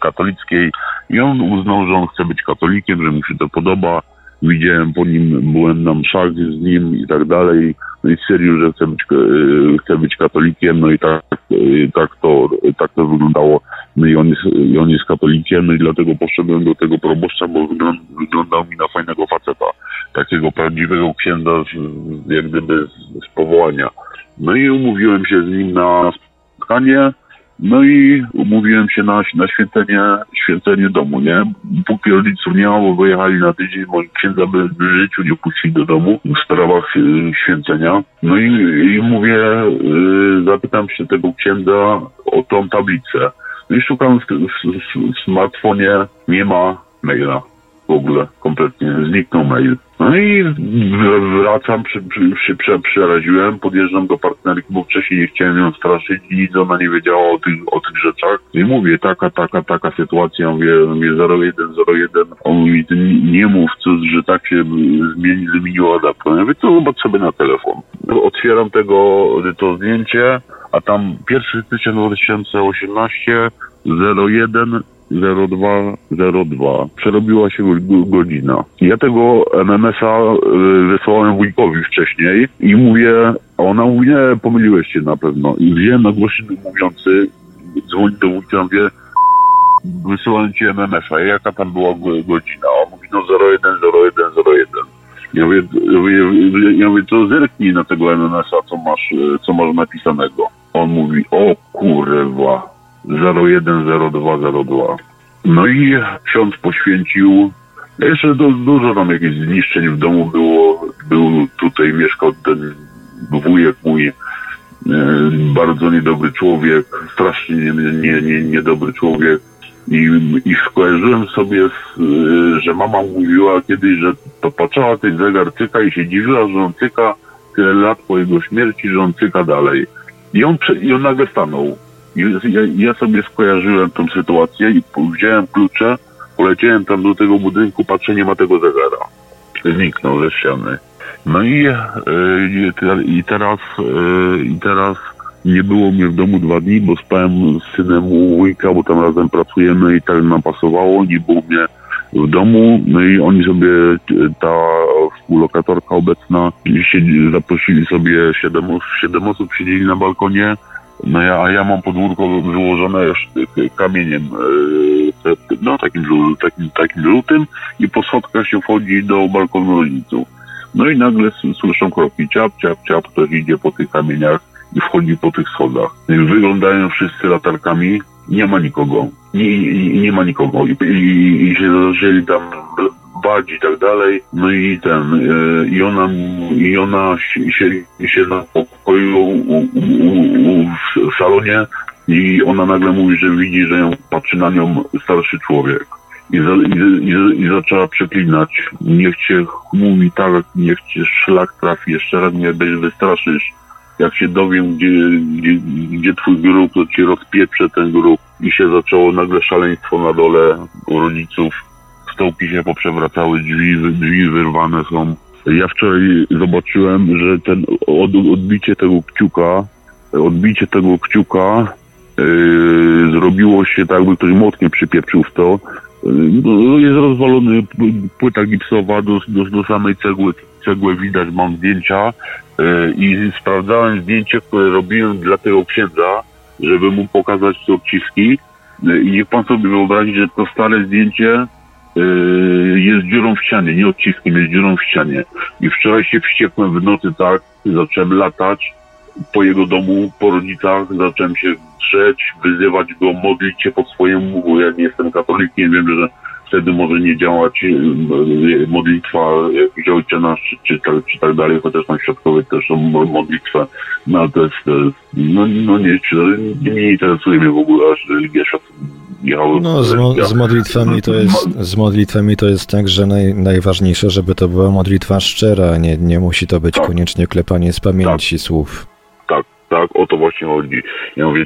katolickiej. I on uznał, że on chce być katolikiem, że mu się to podoba. Widziałem po nim, byłem na mszach z nim i tak dalej. No i stwierdził, że chce być, y, chce być katolikiem, no i tak, y, tak, to, tak to wyglądało. No i on, jest, i on jest katolikiem, no i dlatego poszedłem do tego proboszcza, bo wygląd, wyglądał mi na fajnego faceta. Takiego prawdziwego księdza, z, jak gdyby z, z powołania. No i umówiłem się z nim na spotkanie, no i umówiłem się na, na święcenie, święcenie domu, nie? Póki rodziców nie bo wyjechali na tydzień, bo księdza by w życiu nie puścili do domu w sprawach y, święcenia. No i, i mówię, y, zapytam się tego księdza o tą tablicę. No i szukam w, w, w, w smartfonie, nie ma maila w ogóle, kompletnie zniknął mail. No i wracam, przy, przy, przeraziłem, podjeżdżam do partnerki, bo wcześniej nie chciałem ją straszyć i nic ona nie wiedziała o tych, o tych rzeczach. I mówię, taka, taka, taka sytuacja, mówię, mówię 0101, on mówi, ty nie mów, co, że tak się zmieni, zmieniło adapter. Ja mówię, to zobacz sobie na telefon. Otwieram tego, to zdjęcie, a tam 1 stycznia 2018, 01 0202. Przerobiła się go- godzina. Ja tego MMS-a y, wysłałem wujkowi wcześniej i mówię, a ona mówi, nie, pomyliłeś się na pewno. I wziąłem na głośnik mówiący, dzwoni do wujka, mówię, wysyłam ci MMS-a, jaka tam była go- godzina? On mówi, no 010101. Ja mówię, ja mówię, to zerknij na tego MMS-a, co masz, e, co masz napisanego. On mówi, o kurwa, 010202. No i ksiądz poświęcił, jeszcze du, dużo tam jakichś zniszczeń w domu było, był tutaj, mieszkał ten wujek mój, e, bardzo niedobry człowiek, strasznie nie, nie, nie, niedobry człowiek. I, I skojarzyłem sobie, z, y, że mama mówiła kiedyś, że to patrzała ten zegar cyka i się dziwiła, że on cyka tyle lat po jego śmierci, że on cyka dalej. I on, i on nagle stanął. Ja, ja sobie skojarzyłem tą sytuację i wziąłem klucze, poleciałem tam do tego budynku, patrzę, nie ma tego zegara. Zniknął ze ściany. No i, e, i, te- i teraz, e, i teraz nie było mnie w domu dwa dni, bo spałem z synem u wujka, bo tam razem pracujemy i tak nam pasowało, nie było mnie w domu, no i oni sobie, ta współlokatorka obecna, zaprosili sobie siedem, siedem osób, siedzieli na balkonie, no ja, a ja mam podwórko wyłożone kamieniem, e, no takim, takim, takim żółtym i po schodkach się wchodzi do balkonu rodziców. No i nagle słyszą kroki, ciap, ciap, ciap, ktoś idzie po tych kamieniach i wchodzi po tych schodach. Wyglądają wszyscy latarkami, nie ma nikogo. Nie, nie, nie ma nikogo. I, i, i się zaczęli tam bać i tak dalej. No i ten, e, i ona, i ona się, się, się na pokoju u, u, u, u, w salonie i ona nagle mówi, że widzi, że ją patrzy na nią starszy człowiek. I, za, i, i, I zaczęła przeklinać. Niech cię mówi tak, niech cię szlak trafi, jeszcze raz mnie wy- wystraszysz. Jak się dowiem, gdzie, gdzie, gdzie twój grób, to ci rozpieprzę ten grób. I się zaczęło nagle szaleństwo na dole u rodziców. Stołki się poprzewracały, drzwi, drzwi wyrwane są. Ja wczoraj zobaczyłem, że ten od, odbicie tego kciuka, odbicie tego kciuka yy, zrobiło się tak, jakby ktoś młotkiem przypieprzył w to. Yy, jest rozwalony płyta gipsowa do, do, do samej cegły, cegły widać, mam zdjęcia yy, i sprawdzałem zdjęcie, które robiłem dla tego księdza, żeby mu pokazać te odciski Yy, i niech pan sobie wyobrazi, że to stare zdjęcie jest dziurą w ścianie, nie odciskiem, jest dziurą w ścianie. I wczoraj się wściekłem w nocy tak, zacząłem latać po jego domu, po rodzicach, zacząłem się drzeć, wyzywać go, modlić się po swojemu, bo ja nie jestem katolikiem, wiem, że wtedy może nie działać yy, modlitwa jakiś ojcze nasz, czy, tak- czy tak dalej, chociaż tam świadkowie też są mo- modlitwę, no to jest no, no nie, nie, interesuje mnie w ogóle aż religia. Ja, No, z, mo- z modlitwami to jest, z modlitwami to jest tak, że naj, najważniejsze, żeby to była modlitwa szczera, nie, nie musi to być koniecznie klepanie z pamięci słów. Tak, tak, o to właśnie chodzi. Ja mówię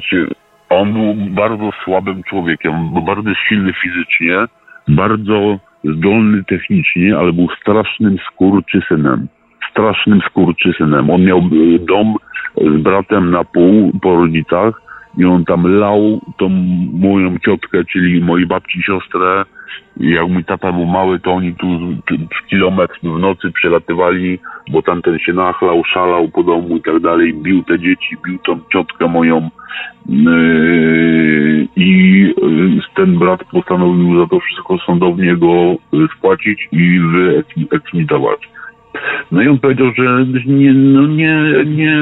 on był bardzo słabym człowiekiem, był bardzo silny fizycznie, bardzo zdolny technicznie, ale był strasznym skurczysynem. Strasznym skurczysynem. On miał y, dom z bratem na pół po rodzicach i on tam lał tą moją ciotkę, czyli mojej babci siostrę. Jak mój tata był mały, to oni tu tu kilometr w nocy przelatywali, bo tamten się nachlał, szalał po domu i tak dalej, bił te dzieci, bił tą ciotkę moją yy, i yy, ten brat postanowił za to wszystko sądownie go spłacić i wyeksmitować. No i on powiedział, że nie, no nie, nie,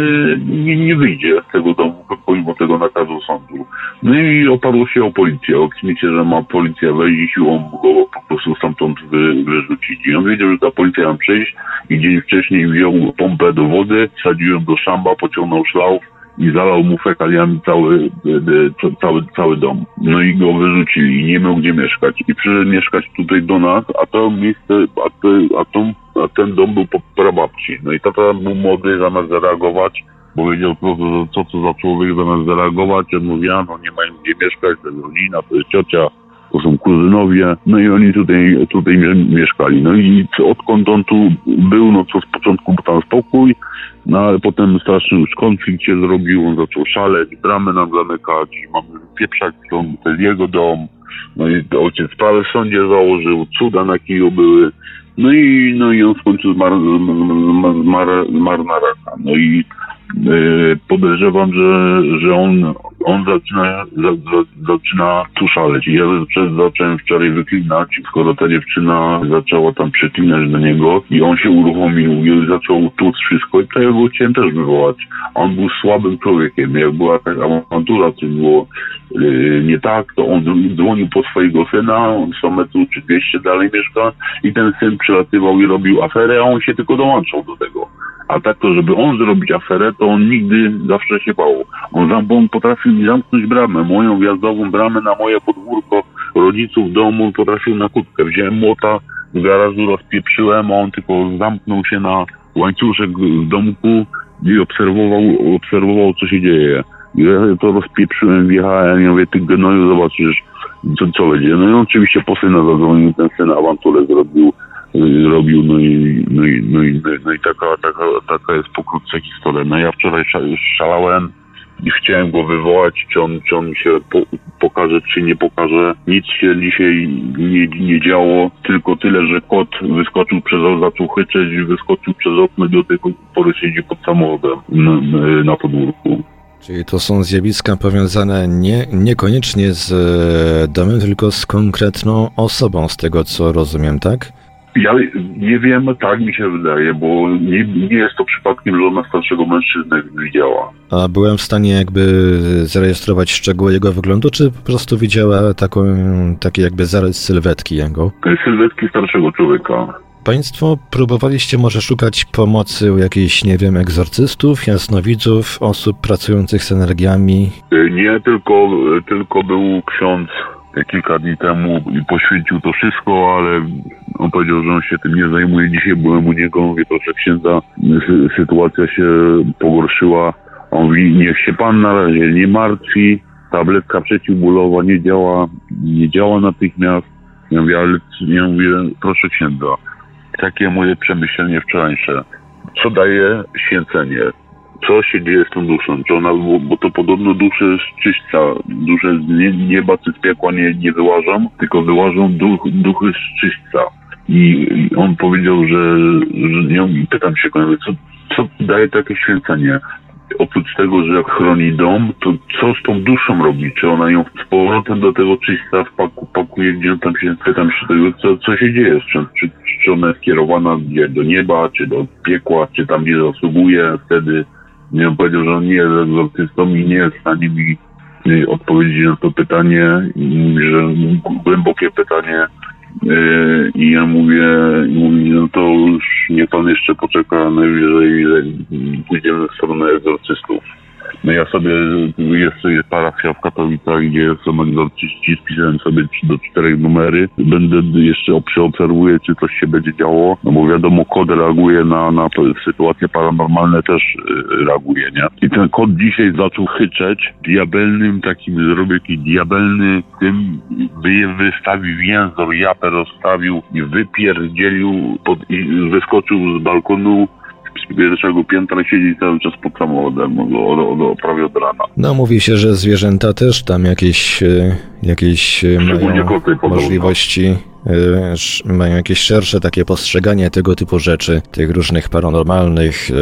nie, nie wyjdzie z tego domu pomimo tego nakazu sądu. No i oparło się o policję. Oksmicie, że ma policja wejść i siłą go po prostu stamtąd wy, wyrzucić. I on wiedział, że ta policja ma przyjść i dzień wcześniej wziął pompę do wody, wsadził ją do szamba, pociągnął szlauf i zalał mu fekaliami cały, e, e, cały, cały dom. No i go wyrzucili nie miał gdzie mieszkać. I przyszedł mieszkać tutaj do nas, a to miejsce, a, te, a, tą, a ten dom był po prababci. No i tata był młody, zamiast zareagować, powiedział, co, to- co to za człowiek, zamiast zareagować, on mówi, no nie mają gdzie mieszkać, to jest rodzina, to jest ciocia, to są kuzynowie, no i oni tutaj, tutaj mie- mieszkali. No i odkąd on tu był, no to z początku był tam spokój, no ale potem straszny już konflikt się zrobił, on zaczął szaleć, bramy nam zamykać, mamy pieprzać dom, to jest jego dom, no i ojciec sprawę w sądzie założył, cuda na kiju były, no i, no i on w końcu zmarł, zmarł, zmarł na raka. No i podejrzewam, że, że on on zaczyna, za, za, zaczyna tu szaleć. Ja zacząłem wczoraj wyklinać, skoro ta dziewczyna zaczęła tam przeklinać do niego i on się uruchomił i zaczął tłuc wszystko i to ja go chciałem też wywołać. On był słabym człowiekiem. Jak była taka awantura, coś było yy, nie tak, to on dzwonił po swojego syna, on 100 metrów czy 200 dalej mieszka i ten syn przylatywał i robił aferę, a on się tylko dołączał do tego. A tak to, żeby on zrobić aferę, to on nigdy zawsze się bał. On, zam- on potrafił mi zamknąć bramę, moją wjazdową bramę na moje podwórko rodziców domu, potrafił na kutkę. Wziąłem młota z garażu, rozpieprzyłem, a on tylko zamknął się na łańcuszek w domku i obserwował, obserwował co się dzieje. Ja to rozpieprzyłem, wjechałem i mówię, ty gnoju, zobaczysz, co, co będzie. No i oczywiście po syna zadzwonił, ten syn awanturę zrobił, robił, no i, no i, no i, no i taka, taka, taka jest pokrótce historia. No ja wczoraj sza- szalałem i chciałem go wywołać, czy on, czy on się po, pokaże, czy nie pokaże. Nic się dzisiaj nie, nie działo, tylko tyle, że kot wyskoczył przez okno, zaczął chyczeć, wyskoczył przez okno i do tej pory siedzi pod samochodem na, na, na podwórku. Czyli to są zjawiska powiązane nie, niekoniecznie z e, domem, tylko z konkretną osobą, z tego co rozumiem, tak? Ja nie wiem, tak mi się wydaje, bo nie, nie jest to przypadkiem, że ona starszego mężczyznę widziała. A byłem w stanie jakby zarejestrować szczegóły jego wyglądu, czy po prostu widziała taką, taki jakby zarys sylwetki jego? Sylwetki starszego człowieka. Państwo próbowaliście może szukać pomocy u jakichś, nie wiem, egzorcystów, jasnowidzów, osób pracujących z energiami? Y, Nie, tylko, tylko był ksiądz kilka dni temu poświęcił to wszystko, ale on powiedział, że on się tym nie zajmuje. Dzisiaj byłem u niego, mówię, proszę księdza, sy- sytuacja się pogorszyła. On mówi, niech się pan na razie nie martwi, tabletka przeciwbólowa nie działa, nie działa natychmiast. Ja mówię, ale ja mówię, proszę księdza, takie moje przemyślenie wczorajsze. Co daje święcenie? Co się dzieje z tą duszą? Czy ona, bo, bo to podobno dusze z czyśćca, dusze z nie, nieba czy z piekła nie, nie wyłażą, tylko wyłażą duch, duchy z czyśćca. I, on powiedział, że, że ja pytam się, co, co daje takie święcenie? Oprócz tego, że chroni dom, to co z tą duszą robi? Czy ona ją z powrotem do tego czyśćca wpaku, pakuje, gdzie on tam się, pytam się tego, co, co się dzieje? Czy, czy ona jest kierowana gdzie, do nieba, czy do piekła, czy tam gdzie zasługuje wtedy? Nie on powiedział, że on nie jest egzorcystą i nie jest w stanie mi odpowiedzieć na to pytanie mówi, że głębokie pytanie y, i ja mówię, no to już niech pan jeszcze poczeka, najwyżej pójdziemy w stronę egzorcystów. No ja sobie, jest, jest parafia w Katowicach, gdzie są egzorcyści, spisałem sobie do czterech numery. Będę jeszcze przeobserwuję, czy coś się będzie działo, no bo wiadomo, kod reaguje na, na sytuacje paranormalne też y, reaguje, nie? I ten kod dzisiaj zaczął chyczeć, diabelnym takim, zrobił jakiś diabelny, tym wy, wystawił więzor, japę rozstawił i wypierdzielił pod, i wyskoczył z balkonu z pierwszego piętra siedzi cały czas pod samochodem, no, od, od, od, prawie od rana. No mówi się, że zwierzęta też tam jakieś, e, jakieś e, mają koty podobno. możliwości, mają jakieś szersze takie postrzeganie tego typu rzeczy, tych różnych paranormalnych e,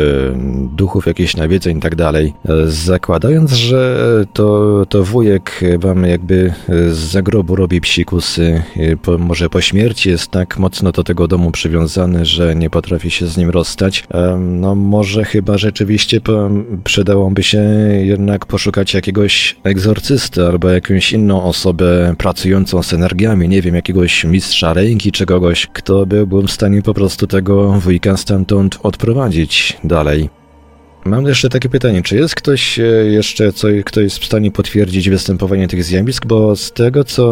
duchów, jakichś nawiedzeń i tak dalej. E, Zakładając, że to, to wujek wam jakby e, z zagrobu robi psikusy, po, może po śmierci jest tak mocno do tego domu przywiązany, że nie potrafi się z nim rozstać, no może chyba rzeczywiście przydałoby się jednak poszukać jakiegoś egzorcysty albo jakąś inną osobę pracującą z energiami, nie wiem, jakiegoś mistrza ręki czy kogoś, kto by był w stanie po prostu tego wujka stamtąd odprowadzić dalej. Mam jeszcze takie pytanie, czy jest ktoś e, jeszcze, co, kto jest w stanie potwierdzić występowanie tych zjawisk, bo z tego co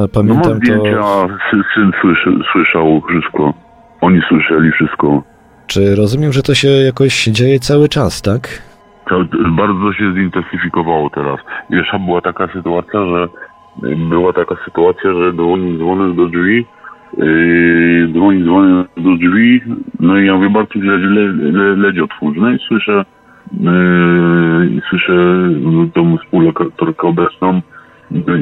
No pamiętam zdjęcia, to... syn, słyszy, słyszał wszystko. Oni słyszeli wszystko. Czy rozumiem, że to się jakoś dzieje cały czas, tak? Bardzo się zintensyfikowało teraz. A była taka sytuacja, że była taka sytuacja, że dzwoni dzwonek do drzwi, yy, dzwoni dzwonek do drzwi, no i ja mówię, Bartuś, leć, le, le, leć otwórz. No i słyszę, yy, słyszę tą współlokatorkę obecną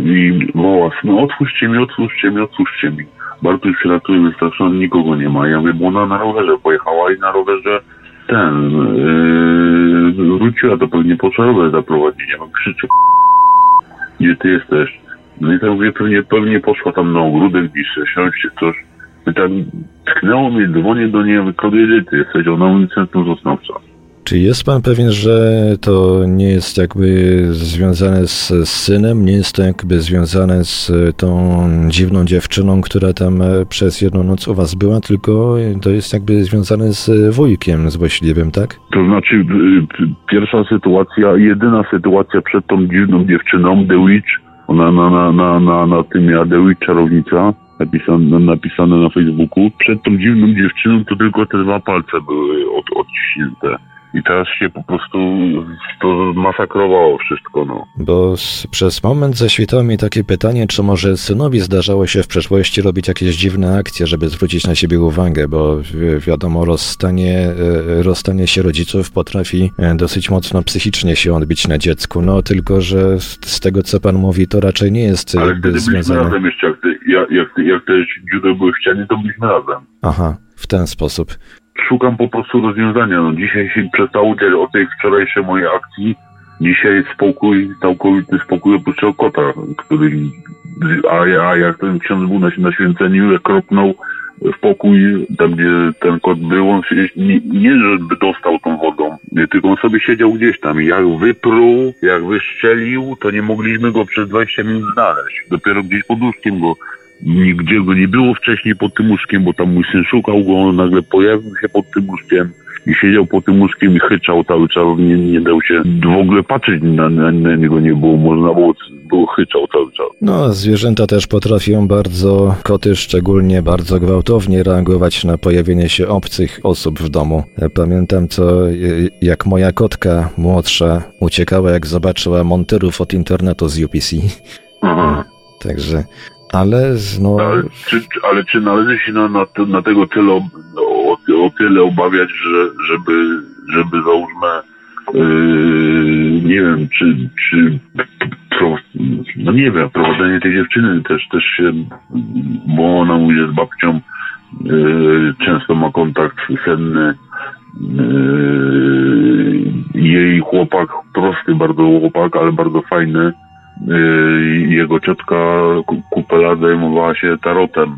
i woła, no otwórzcie mi, otwórzcie mi, otwórzcie mi. Bartuś przylatuje wystraszony, nikogo nie ma. Ja mówię, bo ona na rowerze pojechała i na rowerze ten, yy, wróciła, to pewnie po rower zaprowadzić. Ja mam krzyczy, gdzie ty jesteś? No i tak mówię, pewnie, pewnie poszła tam na ogródek gdzieś, siąść coś. I tak tknęło mnie, dzwonię do niej, mówię, gdzie ty jesteś? Ona mówi, centrum Sosnowca. Czy jest pan pewien, że to nie jest jakby związane z, z synem, nie jest to jakby związane z tą dziwną dziewczyną, która tam e, przez jedną noc u was była, tylko to jest jakby związane z wujkiem złośliwym, tak? To znaczy, pierwsza sytuacja, jedyna sytuacja przed tą dziwną dziewczyną, The Witch, ona na, na, na, na, na tym Witch czarownica, napisane, napisane na Facebooku. Przed tą dziwną dziewczyną to tylko te dwa palce były od, odciśnięte. I teraz się po prostu to masakrowało wszystko, no. Bo s- przez moment zaświtało mi takie pytanie, czy może synowi zdarzało się w przeszłości robić jakieś dziwne akcje, żeby zwrócić na siebie uwagę, bo wi- wiadomo, rozstanie, e, rozstanie się rodziców potrafi e, dosyć mocno psychicznie się odbić na dziecku, no tylko, że z z tego co pan mówi, to raczej nie jest Ale jakby związane... razem jeszcze, jak, ty, jak, jak, jak te dziury były w ścianie, to byliśmy razem. Aha, w ten sposób. Szukam po prostu rozwiązania. No, dzisiaj się przestało dziać o tej wczorajszej mojej akcji. Dzisiaj spokój, całkowity spokój tego kota, który, a, a jak ten ksiądz był na, na święceniu, jak kropnął w pokój, tam gdzie ten kot był, on się nie, nie żeby dostał tą wodą, tylko on sobie siedział gdzieś tam jak wypruł, jak wyszczelił, to nie mogliśmy go przez 20 minut znaleźć. Dopiero gdzieś pod łóżkiem go nigdzie go nie było wcześniej pod tym łóżkiem, bo tam mój syn szukał go, on nagle pojawił się pod tym łóżkiem i siedział pod tym łóżkiem i chyczał cały czas, nie, nie dał się w ogóle patrzeć na, na, na niego nie było można, bo było chyczał cały czas. No, zwierzęta też potrafią bardzo, koty szczególnie, bardzo gwałtownie reagować na pojawienie się obcych osób w domu. Ja Pamiętam co, e, jak moja kotka młodsza uciekała, jak zobaczyła monterów od internetu z UPC. Aha. Także, ale z- no, Ale czy, ale czy należy się na, na, te- na tego tyle, no, o, o tyle obawiać, że, żeby, żeby załóżmy, yy, nie wiem, czy, czy pro, no nie wiem, prowadzenie tej dziewczyny też, też się, bo ona mówi, z babcią yy, często ma kontakt senny, Yy, jej chłopak, prosty bardzo chłopak, ale bardzo fajny. Yy, Jego ciotka ku- kupę lat zajmowała się tarotem.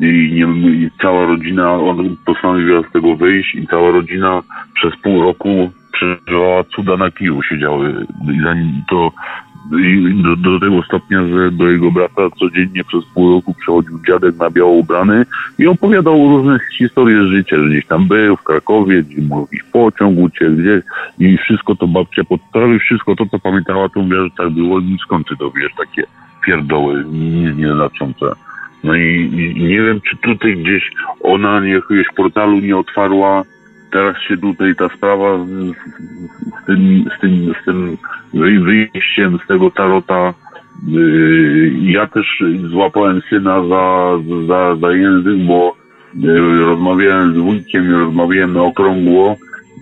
I, nie, I cała rodzina, on postanowiła z tego wyjść i cała rodzina przez pół roku przeżywała cuda na kiju, siedziały. I zanim to do, do tego stopnia, że do jego brata codziennie przez pół roku przychodził dziadek na biało ubrany i opowiadał różne historie życia, że gdzieś tam był, w Krakowie, gdzie mu jakiś pociąg uciekł, gdzieś i wszystko to babcia podprawi, wszystko to, co pamiętała, to mówiła, że tak było i skąd ty to wiesz, takie pierdoły nie- nieznaczące. No i, i nie wiem, czy tutaj gdzieś ona jakiegoś portalu nie otwarła, teraz się tutaj ta sprawa z, tym, z tym, z tym wy- wyjściem z tego tarota Yy, Ja też złapałem syna za, za, za język, bo yy, rozmawiałem z wujkiem i rozmawiałem na okrągło,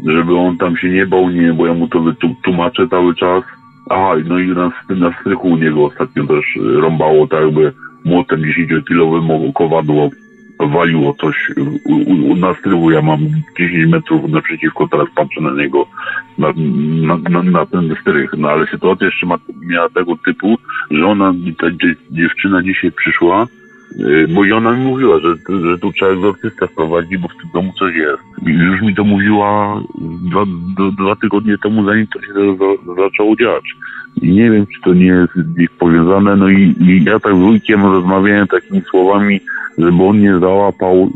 żeby on tam się nie bał, nie, bo ja mu to tłumaczę cały czas. Aha, no i na, na strychu u niego ostatnio też rąbało tak jakby młotem 10-kilowym kowadło waliło coś u, u, na strychu. Ja mam 10 metrów naprzeciwko, teraz patrzę na niego, na, na, na, na ten strych. No ale sytuacja jeszcze ma, miała tego typu, że ona, ta dzie, dziewczyna dzisiaj przyszła, yy, bo i ona mi mówiła, że, że tu trzeba egzorcystę wprowadzić, bo w tym domu coś jest. Już mi to mówiła dwa, dwa tygodnie temu, zanim to się za, zaczęło dziać. I nie wiem, czy to nie jest nich powiązane. No i, i ja tak z wujkiem rozmawiałem takimi słowami, żeby on nie załapał.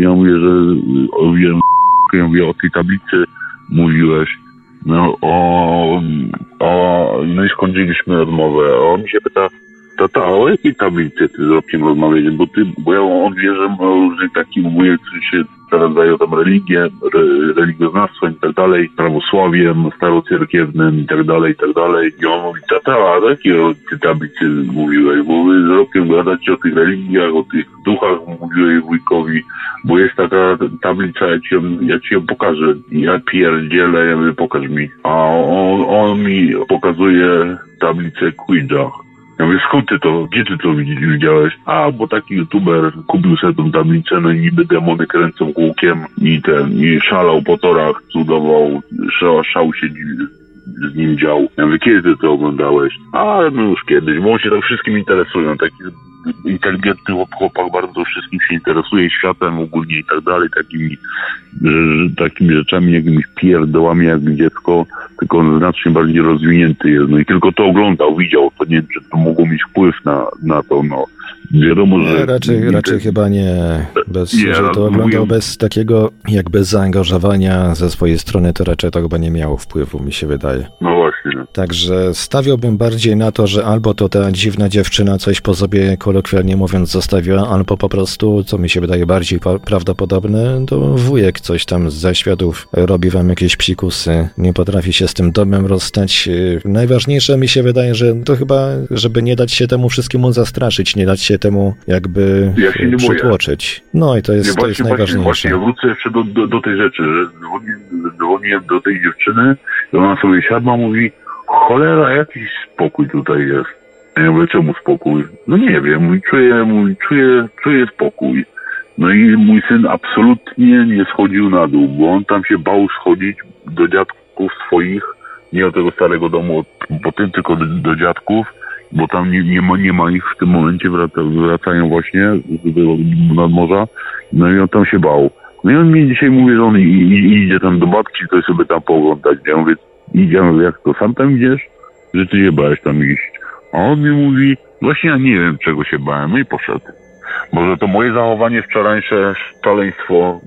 Ja mówię, że o, wiem, ja mówię, o tej tablicy mówiłeś. No, o, o, no i skończyliśmy rozmowę. On się pyta, tata, a o jakiej tablicy ty z Robkiem rozmawiałeś? Bo ty, bo ja, on wie, że ma różnych takich, mówię, którzy się teraz dają tam religię, re, religioznawstwem i tak dalej, prawosławiem starocierkiewnym i tak dalej, i tak dalej. I on mówi, tata, a o jakiej ty tablicy mówiłeś? Bo wy z Robkiem gadacie o tych religiach, o tych duchach, mówiłeś wujkowi, bo jest taka tablica, ja ci ją, ja ci ją pokażę. Ja pierdzielę, ja mówię, pokaż mi. A on, on mi pokazuje tablicę Ouija. Ja mówię, skąd ty to, gdzie ty to widzi- widziałeś? A, bo taki youtuber kupił sobie tą tablicę, no i niby demony kręcą kółkiem i ten, i szalał po torach, cudował, szał, szał się z nim dział. Ja mówię, kiedy ty to oglądałeś? A, no już kiedyś, bo on się tam wszystkim interesują. Taki inteligentny chłopak bardzo wszystkim się interesuje, światem ogólnie i tak dalej, takimi, że, takimi rzeczami, jakimiś pierdołami jak dziecko, tylko on znacznie bardziej rozwinięty jest. No i tylko to oglądał, widział, to nie wiem, czy to mogło mieć wpływ na, na to, no. Wiadomo, że... Raczej, raczej chyba nie. Bez, Nie, że to oglądał mówię- bez takiego jakby zaangażowania ze swojej strony, to raczej to chyba nie miało wpływu, mi się wydaje. No właśnie. Także stawiałbym bardziej na to, że albo to ta dziwna dziewczyna coś po sobie, kolokwialnie mówiąc, zostawiła, albo po prostu, co mi się wydaje bardziej prawdopodobne, to wujek coś tam z zaświatów robi wam jakieś psikusy, nie potrafi się z tym domem rozstać. Yy, Najważniejsze mi się wydaje, że to chyba, żeby nie dać się temu wszystkiemu zastraszyć, nie dać się temu jakby Ja się przytłoczyć. No i to jest, Nie, to jest właśnie, właśnie, najważniejsze. właśnie, ja wrócę jeszcze do, do, do tej rzeczy, że dzwoniłem, dzwoniłem do tej dziewczyny i ona sobie siadła, mówi, cholera, jakiś spokój tutaj jest. Ja mówię, czemu spokój? No nie wiem, mówi, czuję, mówi, czuję, czuję spokój. No i mój syn absolutnie nie schodził na dół, bo on tam się bał schodzić do dziadków swoich, nie do tego starego domu po tym, tylko do, do dziadków, bo tam nie, nie, ma, nie ma ich w tym momencie, wraca, wracają właśnie z tego nadmorza, no i on tam się bał. No i on mi dzisiaj mówi, że on i, i, idzie tam do babci, to sobie tam pooglądać. Ja mówię, idzie, jak to, sam tam idziesz? Że ty się bałeś tam iść. A on mi mówi, właśnie ja nie wiem, czego się bałem, no i poszedł. Może to moje zachowanie wczorajsze, szaleństwo,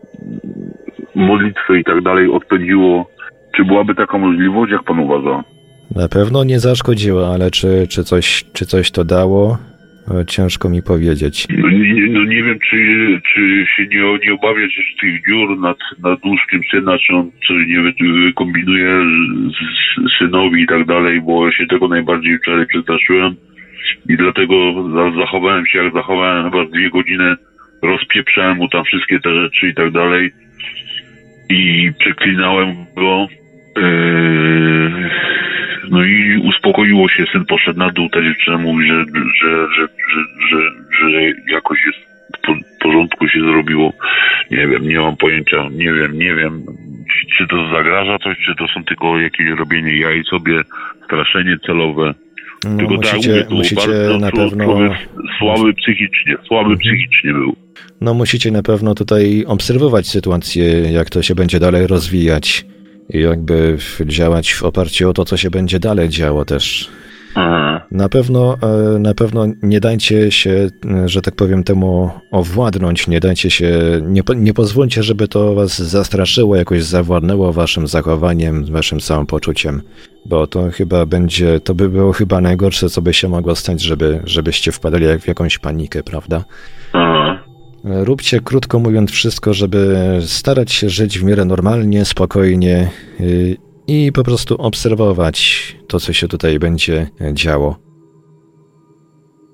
modlitwy i tak dalej odpędziło. Czy byłaby taka możliwość, jak pan uważa? Na pewno nie zaszkodziło, ale czy, czy, coś, czy coś to dało? E, Ciężko mi powiedzieć. No nie, no nie wiem, czy, czy się nie, nie obawiać tych dziur nad, nad łóżkiem syna, czy on coś nie wykombinuje z, z synowi i tak dalej, bo się tego najbardziej wczoraj przestraszyłem i dlatego za, zachowałem się jak zachowałem, chyba dwie godziny rozpieprzałem mu tam wszystkie te rzeczy i tak dalej i przeklinałem go. Yy, no i uspokoiło się, syn poszedł na dół, ta dziewczyna mówi, że, że, że, że, że, jakoś jest w po- porządku się zrobiło. Nie wiem, nie mam pojęcia, nie wiem, nie wiem, czy to zagraża coś, czy to są tylko jakieś robienie jaj sobie, straszenie celowe. No, tylko tak musicie, był musicie bardzo na pewno. Mhm. słaby psychicznie, słaby psychicznie był. No musicie na pewno tutaj obserwować sytuację, jak to się będzie dalej rozwijać jakby działać w oparciu o to, co się będzie dalej działo też. Aha. Na pewno, e, na pewno nie dajcie się, e, że tak powiem, temu owładnąć, nie dajcie się, nie, nie pozwólcie, żeby to was zastraszyło, jakoś zawładnęło waszym zachowaniem, waszym samopoczuciem, bo to chyba będzie, to by było chyba najgorsze, co by się mogło stać, żeby, żebyście wpadali jak w jakąś panikę, prawda? Róbcie, krótko mówiąc, wszystko, żeby starać się żyć w miarę normalnie, spokojnie y, i po prostu obserwować to, co się tutaj będzie działo.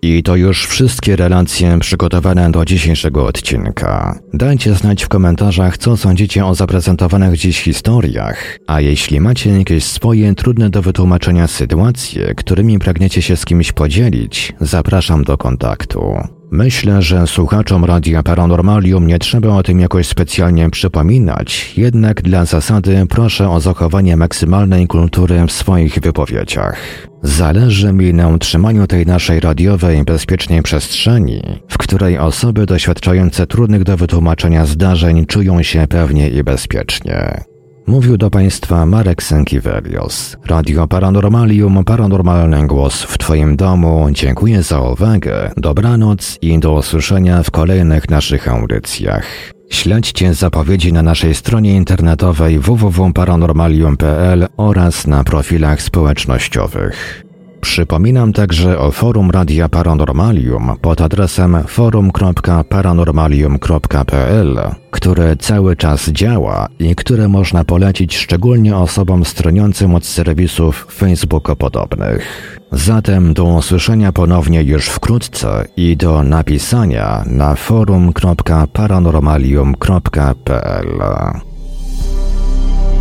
I to już wszystkie relacje przygotowane do dzisiejszego odcinka. Dajcie znać w komentarzach, co sądzicie o zaprezentowanych dziś historiach, a jeśli macie jakieś swoje trudne do wytłumaczenia sytuacje, którymi pragniecie się z kimś podzielić, zapraszam do kontaktu. Myślę, że słuchaczom Radia Paranormalium nie trzeba o tym jakoś specjalnie przypominać, jednak dla zasady proszę o zachowanie maksymalnej kultury w swoich wypowiedziach. Zależy mi na utrzymaniu tej naszej radiowej, bezpiecznej przestrzeni, w której osoby doświadczające trudnych do wytłumaczenia zdarzeń czują się pewnie i bezpiecznie. Mówił do Państwa Marek Sękiewelios. Radio Paranormalium, paranormalny głos w Twoim domu. Dziękuję za uwagę, dobranoc i do usłyszenia w kolejnych naszych audycjach. Śledźcie zapowiedzi na naszej stronie internetowej www.paranormalium.pl oraz na profilach społecznościowych. Przypominam także o forum Radia Paranormalium pod adresem forum.paranormalium.pl, które cały czas działa i które można polecić szczególnie osobom stroniącym od serwisów Facebookopodobnych. Zatem do usłyszenia ponownie już wkrótce i do napisania na forum.paranormalium.pl.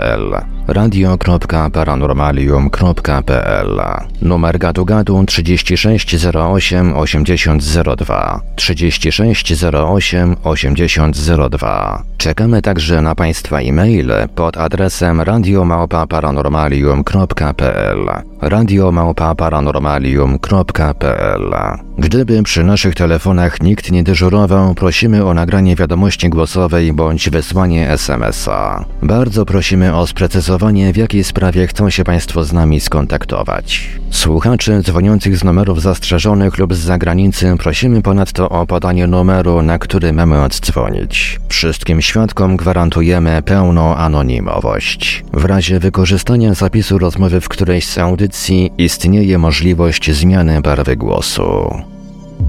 Israel radio.paranormalium.pl Numer gadu gadu 3608 8002 3608 8002 Czekamy także na Państwa e-maile pod adresem radiomałpa-paranormalium.pl radiomałpa-paranormalium.pl Gdyby przy naszych telefonach nikt nie dyżurował, prosimy o nagranie wiadomości głosowej bądź wysłanie SMS-a. Bardzo prosimy o sprecyzowanie, w jakiej sprawie chcą się Państwo z nami skontaktować. Słuchaczy dzwoniących z numerów zastrzeżonych lub z zagranicy prosimy ponadto o podanie numeru, na który mamy oddzwonić. Wszystkim świadkom gwarantujemy pełną anonimowość. W razie wykorzystania zapisu rozmowy w którejś z audycji istnieje możliwość zmiany barwy głosu.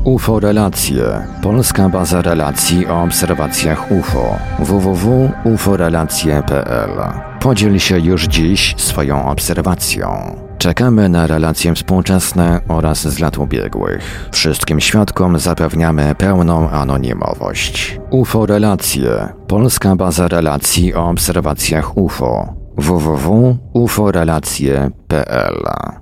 UFO Relacje. Polska baza relacji o obserwacjach UFO. www.uforelacje.pl Podziel się już dziś swoją obserwacją. Czekamy na relacje współczesne oraz z lat ubiegłych. Wszystkim świadkom zapewniamy pełną anonimowość. UFO Relacje. Polska baza relacji o obserwacjach UFO. www.uforelacje.pl